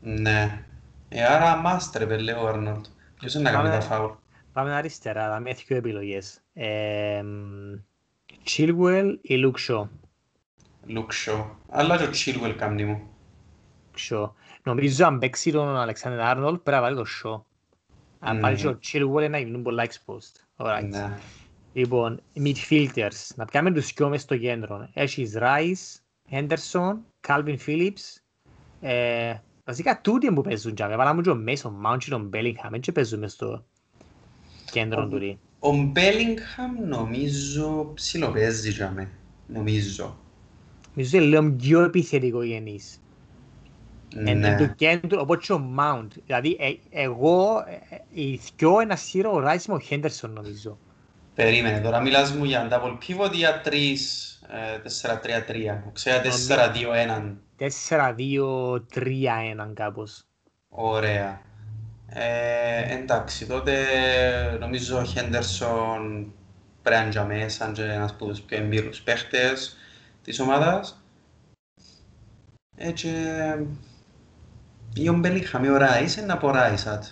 Ναι. Ε, άρα μάστρε, πέλε ο Άρνολτ. Ποιος είναι να κάνει Πάμε. τα φάουλ. Πάμε αριστερά, θα με δύο επιλογές. Ε, Chilwell ή Luke Shaw; Luke Shaw. Αλλά και ο Chilwell κάνει μου. Shaw. Νομίζω αν παίξει τον Alexander Arnold πρέπει να βάλει τον Shaw. Αν Mm. βάλει και ο Chilwell να γίνουν πολλά exposed. Alright. Ναι. Λοιπόν, midfielders. Να πιάμε τους δυο μες στο κέντρο. Έχεις Rice, Henderson, Calvin Phillips. Ε, βασικά τούτοι που παίζουν τζάμε. Βάλαμε και ο Mason Mount και τον Bellingham. Έτσι παίζουν μες στο κέντρο Ο- του. Ο Bellingham νομίζω ψιλοπαίζει για με. Νομίζω. Νομίζω είναι λίγο πιο επιθετικογενής. Εν, εν Ναι. του κέντρου, όπως και ο Mount. Δηλαδή, ε, εγώ, ε, ε, οι δυο ένα σύρο, ο Rice με ο Henderson νομίζω. Περίμενε, τώρα μιλάς μου για double pivot ή για 3, 4-3-3. Ξέρω 4-2-1. 4-2-3-1 κάπως. Ωραία. Ε, εντάξει, τότε νομίζω ο Χέντερσον πρέπει να είναι για μέσα και ένας από τους πιο εμπειρούς παίχτες της ομάδας. Έτσι, ή ο Μπελίχαμ ή ο Ράις, είναι από Ράις, άτε.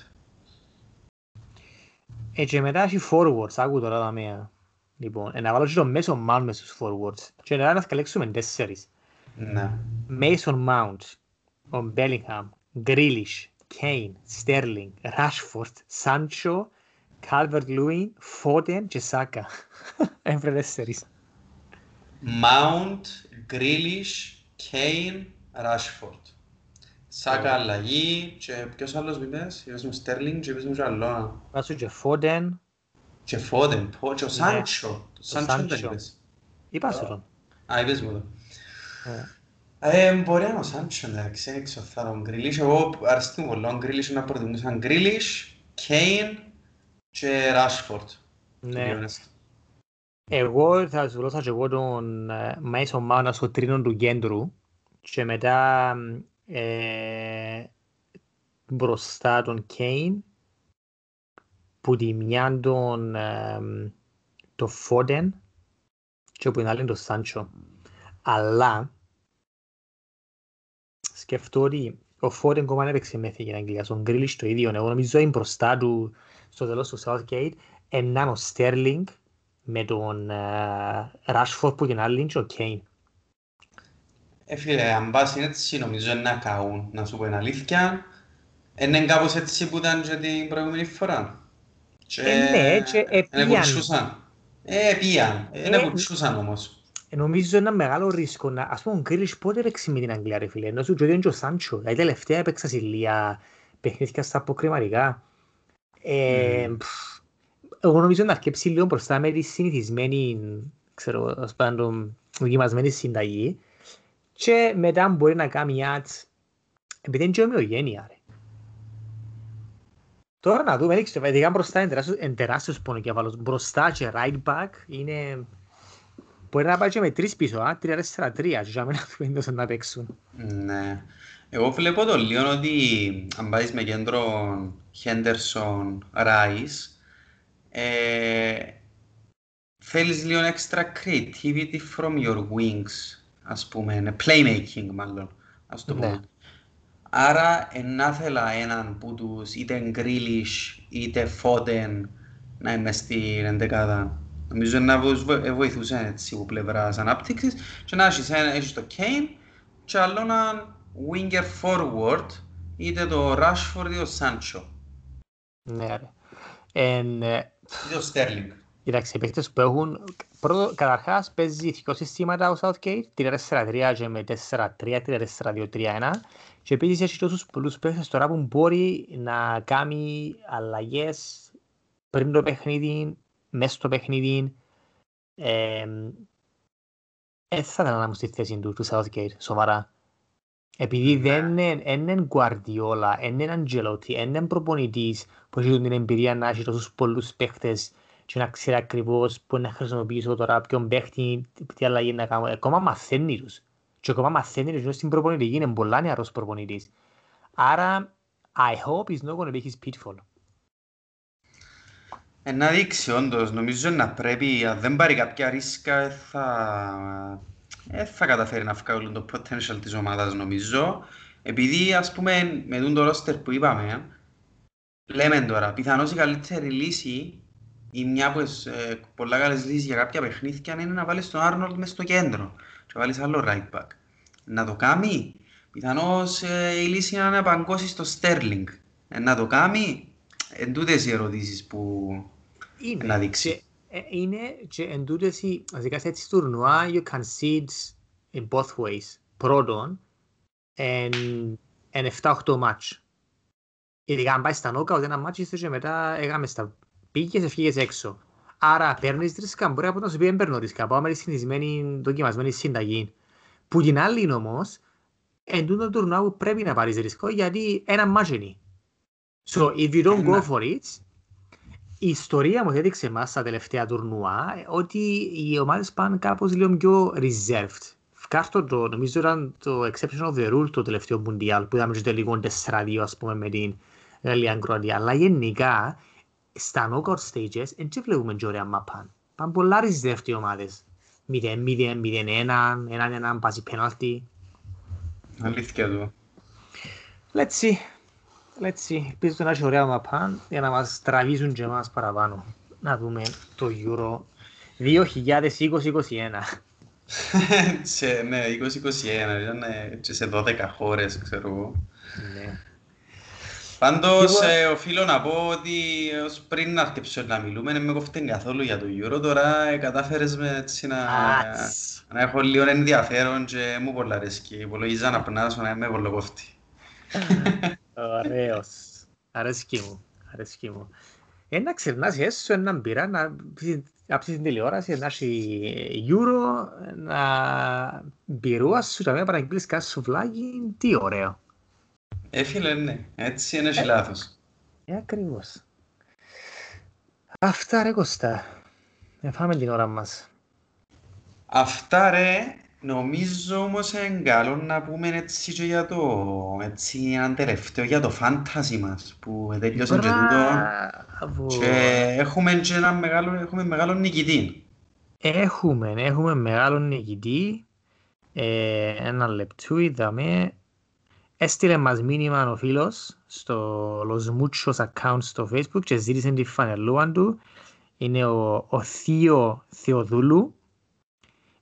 Ε, και μετά έχει forwards, άκου τώρα τα μία. Λοιπόν, ε, να βάλω και τον Mason Mount μες στους forwards. Και να μας καλέξουμε τέσσερις. Ναι. Mason Mount, ο Bellingham, Grealish, Kane, Sterling, Rashford, Sancho, Calvert-Lewin, Foden και Saka. Έφερε τέσσερις. Mount, Grealish, Kane, Rashford. Σάκα αλλαγή και ποιος άλλος είπες, είπες μου Sterling και είπες μου και άλλο. Βάζω και Foden, Και Foden, πω, και ο Σάντσο. Το Σάντσο δεν Σάντσο. είπες. είπα σου τον. Α, είπες μου το. Ε, Ε, μπορεί να είναι ο Σάντσος, εντάξει, δεν ξέρω, θα τον Grealish. Εγώ αρέσκει μου πολύ, ο Grealish να προτιμούσα Grealish, Kane και Rashford. to be Ναι. honest. Εγώ θα σου δώσω και εγώ τον ε, Mason Mount στο τρίνο του κέντρου και μετά ε, μπροστά τον Kane που τη μια τον ε, το Foden και που την άλλη τον Sancho. Αλλά σκεφτώ ότι ο Foden ακόμα δεν έπαιξε με εθνική Αγγλία, στον Grealish το ίδιο. Εγώ νομίζω είναι μπροστά του στο τέλος του Southgate έναν ο Sterling με τον ε, Rashford που την άλλη είναι και ο Kane. Ε, φίλε, αν πας είναι έτσι, νομίζω είναι να καούν, να σου πω την αλήθεια. Είναι κάπως έτσι που ήταν και την προηγούμενη φορά. Και... Ε, ναι, και Είναι επίαν. κουτσούσαν. Ε, πήγαν. Είναι Ε, κουτσούσαν όμως. Ε, Νομίζω είναι ένα μεγάλο ρίσκο να... Ας πούμε ο Grealish πότε έπαιξε με την Αγγλία ρε φίλε, ενώ σου και ο Σάντσο. Δηλαδή τελευταία έπαιξα σε λίγα παιχνίδια στα αποκριματικά. Ε, Μμμ. πφ, εγώ νομίζω να αρκέψει λίγο μπροστά με τη συνηθισμένη, ξέρω, ας πάντων, δοκιμασμένη συνταγή και μετά μπορεί να κάνει ads, επειδή είναι και ομοιογένεια ρε. Τώρα να δούμε, έδειξε, ειδικά μπροστά είναι τεράστιος, είναι τεράστιος πονοκέφαλος. Μπροστά και right back είναι... Μπορεί να πάει και με τρεις πίσω, α, τρία, τέσσερα, τρία, και για μένα [laughs] φαίνεται να παίξουν. Ναι. Εγώ βλέπω το λίγο ότι αν πάεις με κέντρο Henderson, Rice, ε, θέλεις λίγο extra creativity from your wings, ας πούμε, playmaking μάλλον, ας το πούμε. Ναι. Άρα να θέλα έναν που τους είτε Γκρίλις είτε Φότεν να είμαι στην εντεκάδα. Νομίζω να βοηθούσε έτσι από πλευράς ανάπτυξης και να έχεις, έχεις το Kane και άλλο έναν winger forward είτε το Rashford είτε το Sancho. Ναι ρε. Εν, είτε το Sterling. Κοιτάξτε, οι παίκτες που έχουν... Πρώτο, καταρχάς παίζει δύο συστήματα ο Southgate, 3-4-3 και με 4-3, 3-4-2-3-1 και επίσης έχει τόσους πολλούς παίχτες τώρα που μπορεί να κάνει αλλαγές πριν το παιχνίδι, μέσα στο παιχνίδι. Ε, ε, θα ήθελα να μου στη θέση του, του Southgate, σοβαρά. Επειδή δεν είναι, είναι Guardiola, είναι Angelotti, είναι προπονητής που έχει την εμπειρία να έχει τόσους πολλούς παίχτες και να ξέρει ακριβώς που να χρησιμοποιήσω τώρα, ποιον παίχτη, τι αλλαγή να κάνω. Ακόμα μαθαίνει τους και ακόμα μαθαίνει ότι στην προπονητική είναι πολλά νεαρός προπονητής. Άρα, I hope he's not going to be his pitfall. Ε, να δείξει όντως, νομίζω να πρέπει, αν δεν πάρει κάποια ρίσκα, θα, ε, θα καταφέρει να βγάλουν το potential της ομάδας νομίζω. Επειδή, ας πούμε, με τον το roster που είπαμε, λέμε τώρα, πιθανώς η καλύτερη λύση ή μια από τις ε, πολλά καλές λύσεις για κάποια παιχνίδια είναι να βάλεις τον Άρνολτ μες στο κέντρο και να βάλεις άλλο right back. Να το κάνει, πιθανώς ε, η λύση είναι να παγκώσεις στο Sterling. Ε, να το κάνει, εν τούτες οι ερωτήσεις που είναι, να δείξει. Και, ε, είναι και εν τούτες οι, βασικά σε έτσι τουρνουά, you can see it in both ways. Πρώτον, εν, εν 7-8 μάτς. Ειδικά αν πάει στα νόκα, ένα μάτς είστε και μετά έκαμε στα πήγες, έφυγες έξω. Άρα παίρνεις ρίσκα, μπορεί να σου πει δεν παίρνω ρίσκα, πάω με τη συνηθισμένη δοκιμασμένη συνταγή. Που την άλλη είναι όμως, εν τούτο τουρνουά που πρέπει να πάρεις ρίσκο, γιατί ένα μάτσο είναι. So, if you don't go for it, η ιστορία μου έδειξε μας στα τελευταία τουρνουά ότι οι ομάδες πάνε κάπως λίγο πιο reserved. Φκάρτο το, νομίζω ήταν το exception of the rule το τελευταίο Μουντιάλ που είδαμε και το λίγο 4-2 ας πούμε με την Γαλλία Κροατία. Αλλά γενικά στα knockout stages δεν βλέπουμε και ωραία μαπάν. Πάνε πολλά ριζεύτοι ομάδες. 0-0, 0-1, 1-1, πάση πέναλτι. Αλήθεια του. Let's see. Let's see. Ελπίζω να έχει ωραία μαπάν για να μας τραβήσουν και εμάς παραπάνω. Να δούμε το Euro 2020-2021. [laughs] ναι, 2021, ήταν σε 12 χώρες, ξέρω εγώ. Ναι. Πάντως, ε, οφείλω να πω ότι ως πριν να αρκεψω να μιλούμε, δεν με κοφτεί καθόλου για το Euro. Τώρα ε, κατάφερες με έτσι να, να έχω λίγο ενδιαφέρον και μου πολλά αρέσκει. Υπολογίζα να πνάσω να είμαι πολύ κοφτή. Ωραίος. Αρέσκει μου. Αρέσκει μου. Ένα ξερνάς έσω έναν πειρά να από την τηλεόραση να έχει Euro, να μπειρούα σου, να μην παραγγείλεις κάτι σουβλάκι, τι ωραίο. Ε, φίλε, ναι. Έτσι είναι και λάθος. Ε, ακριβώς. Αυτά ρε Κωστά. Ε, φάμε την ώρα μας. Αυτά ρε, νομίζω όμως είναι καλό να πούμε έτσι και για το, έτσι έναν τελευταίο για το φάντασι μας που τελειώσαν και τούτο και έχουμε και ένα μεγάλο, έχουμε μεγάλο νικητή. Έχουμε, έχουμε μεγάλο νικητή. Ε, ένα λεπτού είδαμε Έστειλε μας μήνυμα ο φίλος στο Los Muchos account στο facebook και ζήτησε τη φανελούα του. Είναι ο, ο Θείο Θεοδούλου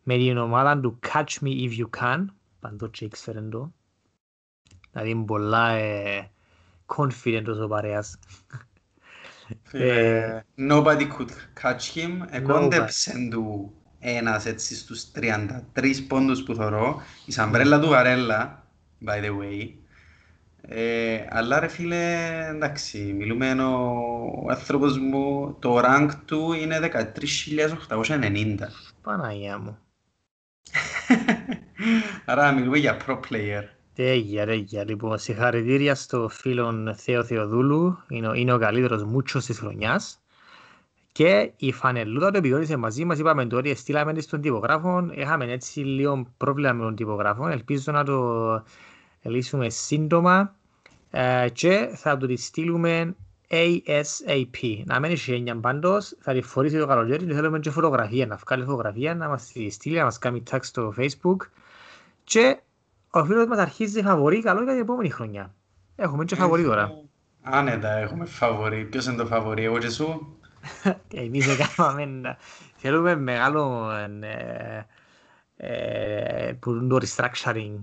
με την ομάδα του Catch Me If You Can. Παντό και ήξερε το. Δηλαδή είναι πολλά ε, confident ο παρέας. Ε, nobody could catch him. Εκόντεψε του ένας έτσι στους 33 πόντους που θωρώ. Η σαμπρέλα του Βαρέλα by the way. Ε, αλλά ρε φίλε, εντάξει, μιλούμε ο άνθρωπος μου, το rank του είναι 13.890. Παναγία μου. Άρα μιλούμε για pro player. Τέγια, τέγια. Λοιπόν, συγχαρητήρια στο φίλο Θέο Θεοδούλου. Είναι, είναι ο καλύτερος μούτσος της χρονιάς. Και η φανελούδα το επικοίνησε μαζί μας, είπαμε το ότι στείλαμε της στον τυπογράφο. Είχαμε έτσι λίγο πρόβλημα με τον τυπογράφο. Ελπίζω να το λύσουμε σύντομα ε, και θα το τη στείλουμε ASAP. Να μένει σε έννοια πάντως, θα τη φορήσει το καλοκαίρι και θέλουμε και φωτογραφία, να βγάλει φωτογραφία, να μας τη στείλει, να μας κάνει tag στο facebook και ο φίλος μας αρχίζει φαβορή καλό για την επόμενη χρονιά. Έχουμε και φαβορή τώρα. Άνετα, έχουμε φαβορή. Ποιος είναι το φαβορή, εγώ και σου; [laughs] Εμείς έκαναμε, θέλουμε μεγάλο ε, ε, που είναι το restructuring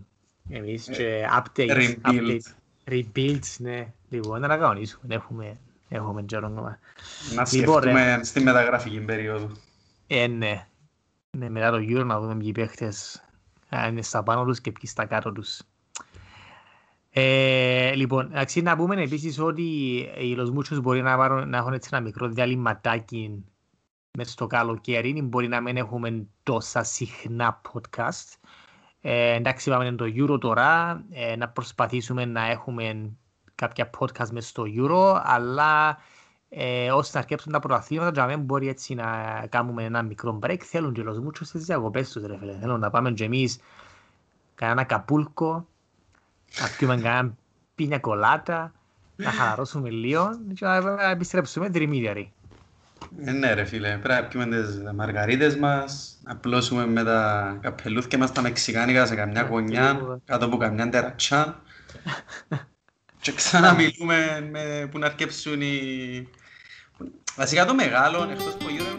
εμείς και updates, Rebuild. rebuilds, ναι. Λοιπόν, να τα κανονίσουμε, έχουμε, έχουμε καιρό ακόμα. Να Λοιπόν, ρε. σκεφτούμε στη μεταγραφική περίοδο. Ε, ναι. Ναι, μετά το Euro να δούμε ποιοι παίχτες ε, είναι στα πάνω τους και ποιοι στα κάτω τους. Ε, λοιπόν, αξίζει να πούμε επίσης ότι οι Λοσμούτσους μπορεί να, πάρουν, να έχουν έτσι ένα μικρό διαλυματάκι μέσα στο καλοκαίρι. Μπορεί να μην έχουμε τόσα συχνά podcast. Ε, εντάξει, πάμε το Euro τώρα, ε, να προσπαθήσουμε να έχουμε κάποια podcast μέσα στο Euro, αλλά ε, ώστε να αρκέψουν τα πρωταθλήματα, για μένα μπορεί έτσι να κάνουμε ένα μικρό break. Θέλουν και los muchos στις διακοπές τους, ρε φίλε. Θέλουν να πάμε και εμείς κανένα καπούλκο, να πιούμε κανένα πίνια κολάτα, να χαλαρώσουμε λίγο και να επιστρέψουμε τριμίδια, ρε. Ε, ναι ρε φίλε, πρέπει να πιούμε τις μαργαρίτες μας, να πλώσουμε με τα καπελούθια μας τα μεξικάνικα σε καμιά γωνιά, κάτω από καμιά τερατσά [laughs] και ξαναμιλούμε με, που να αρκέψουν οι... Βασικά το μεγάλο, εκτός που γύρω είναι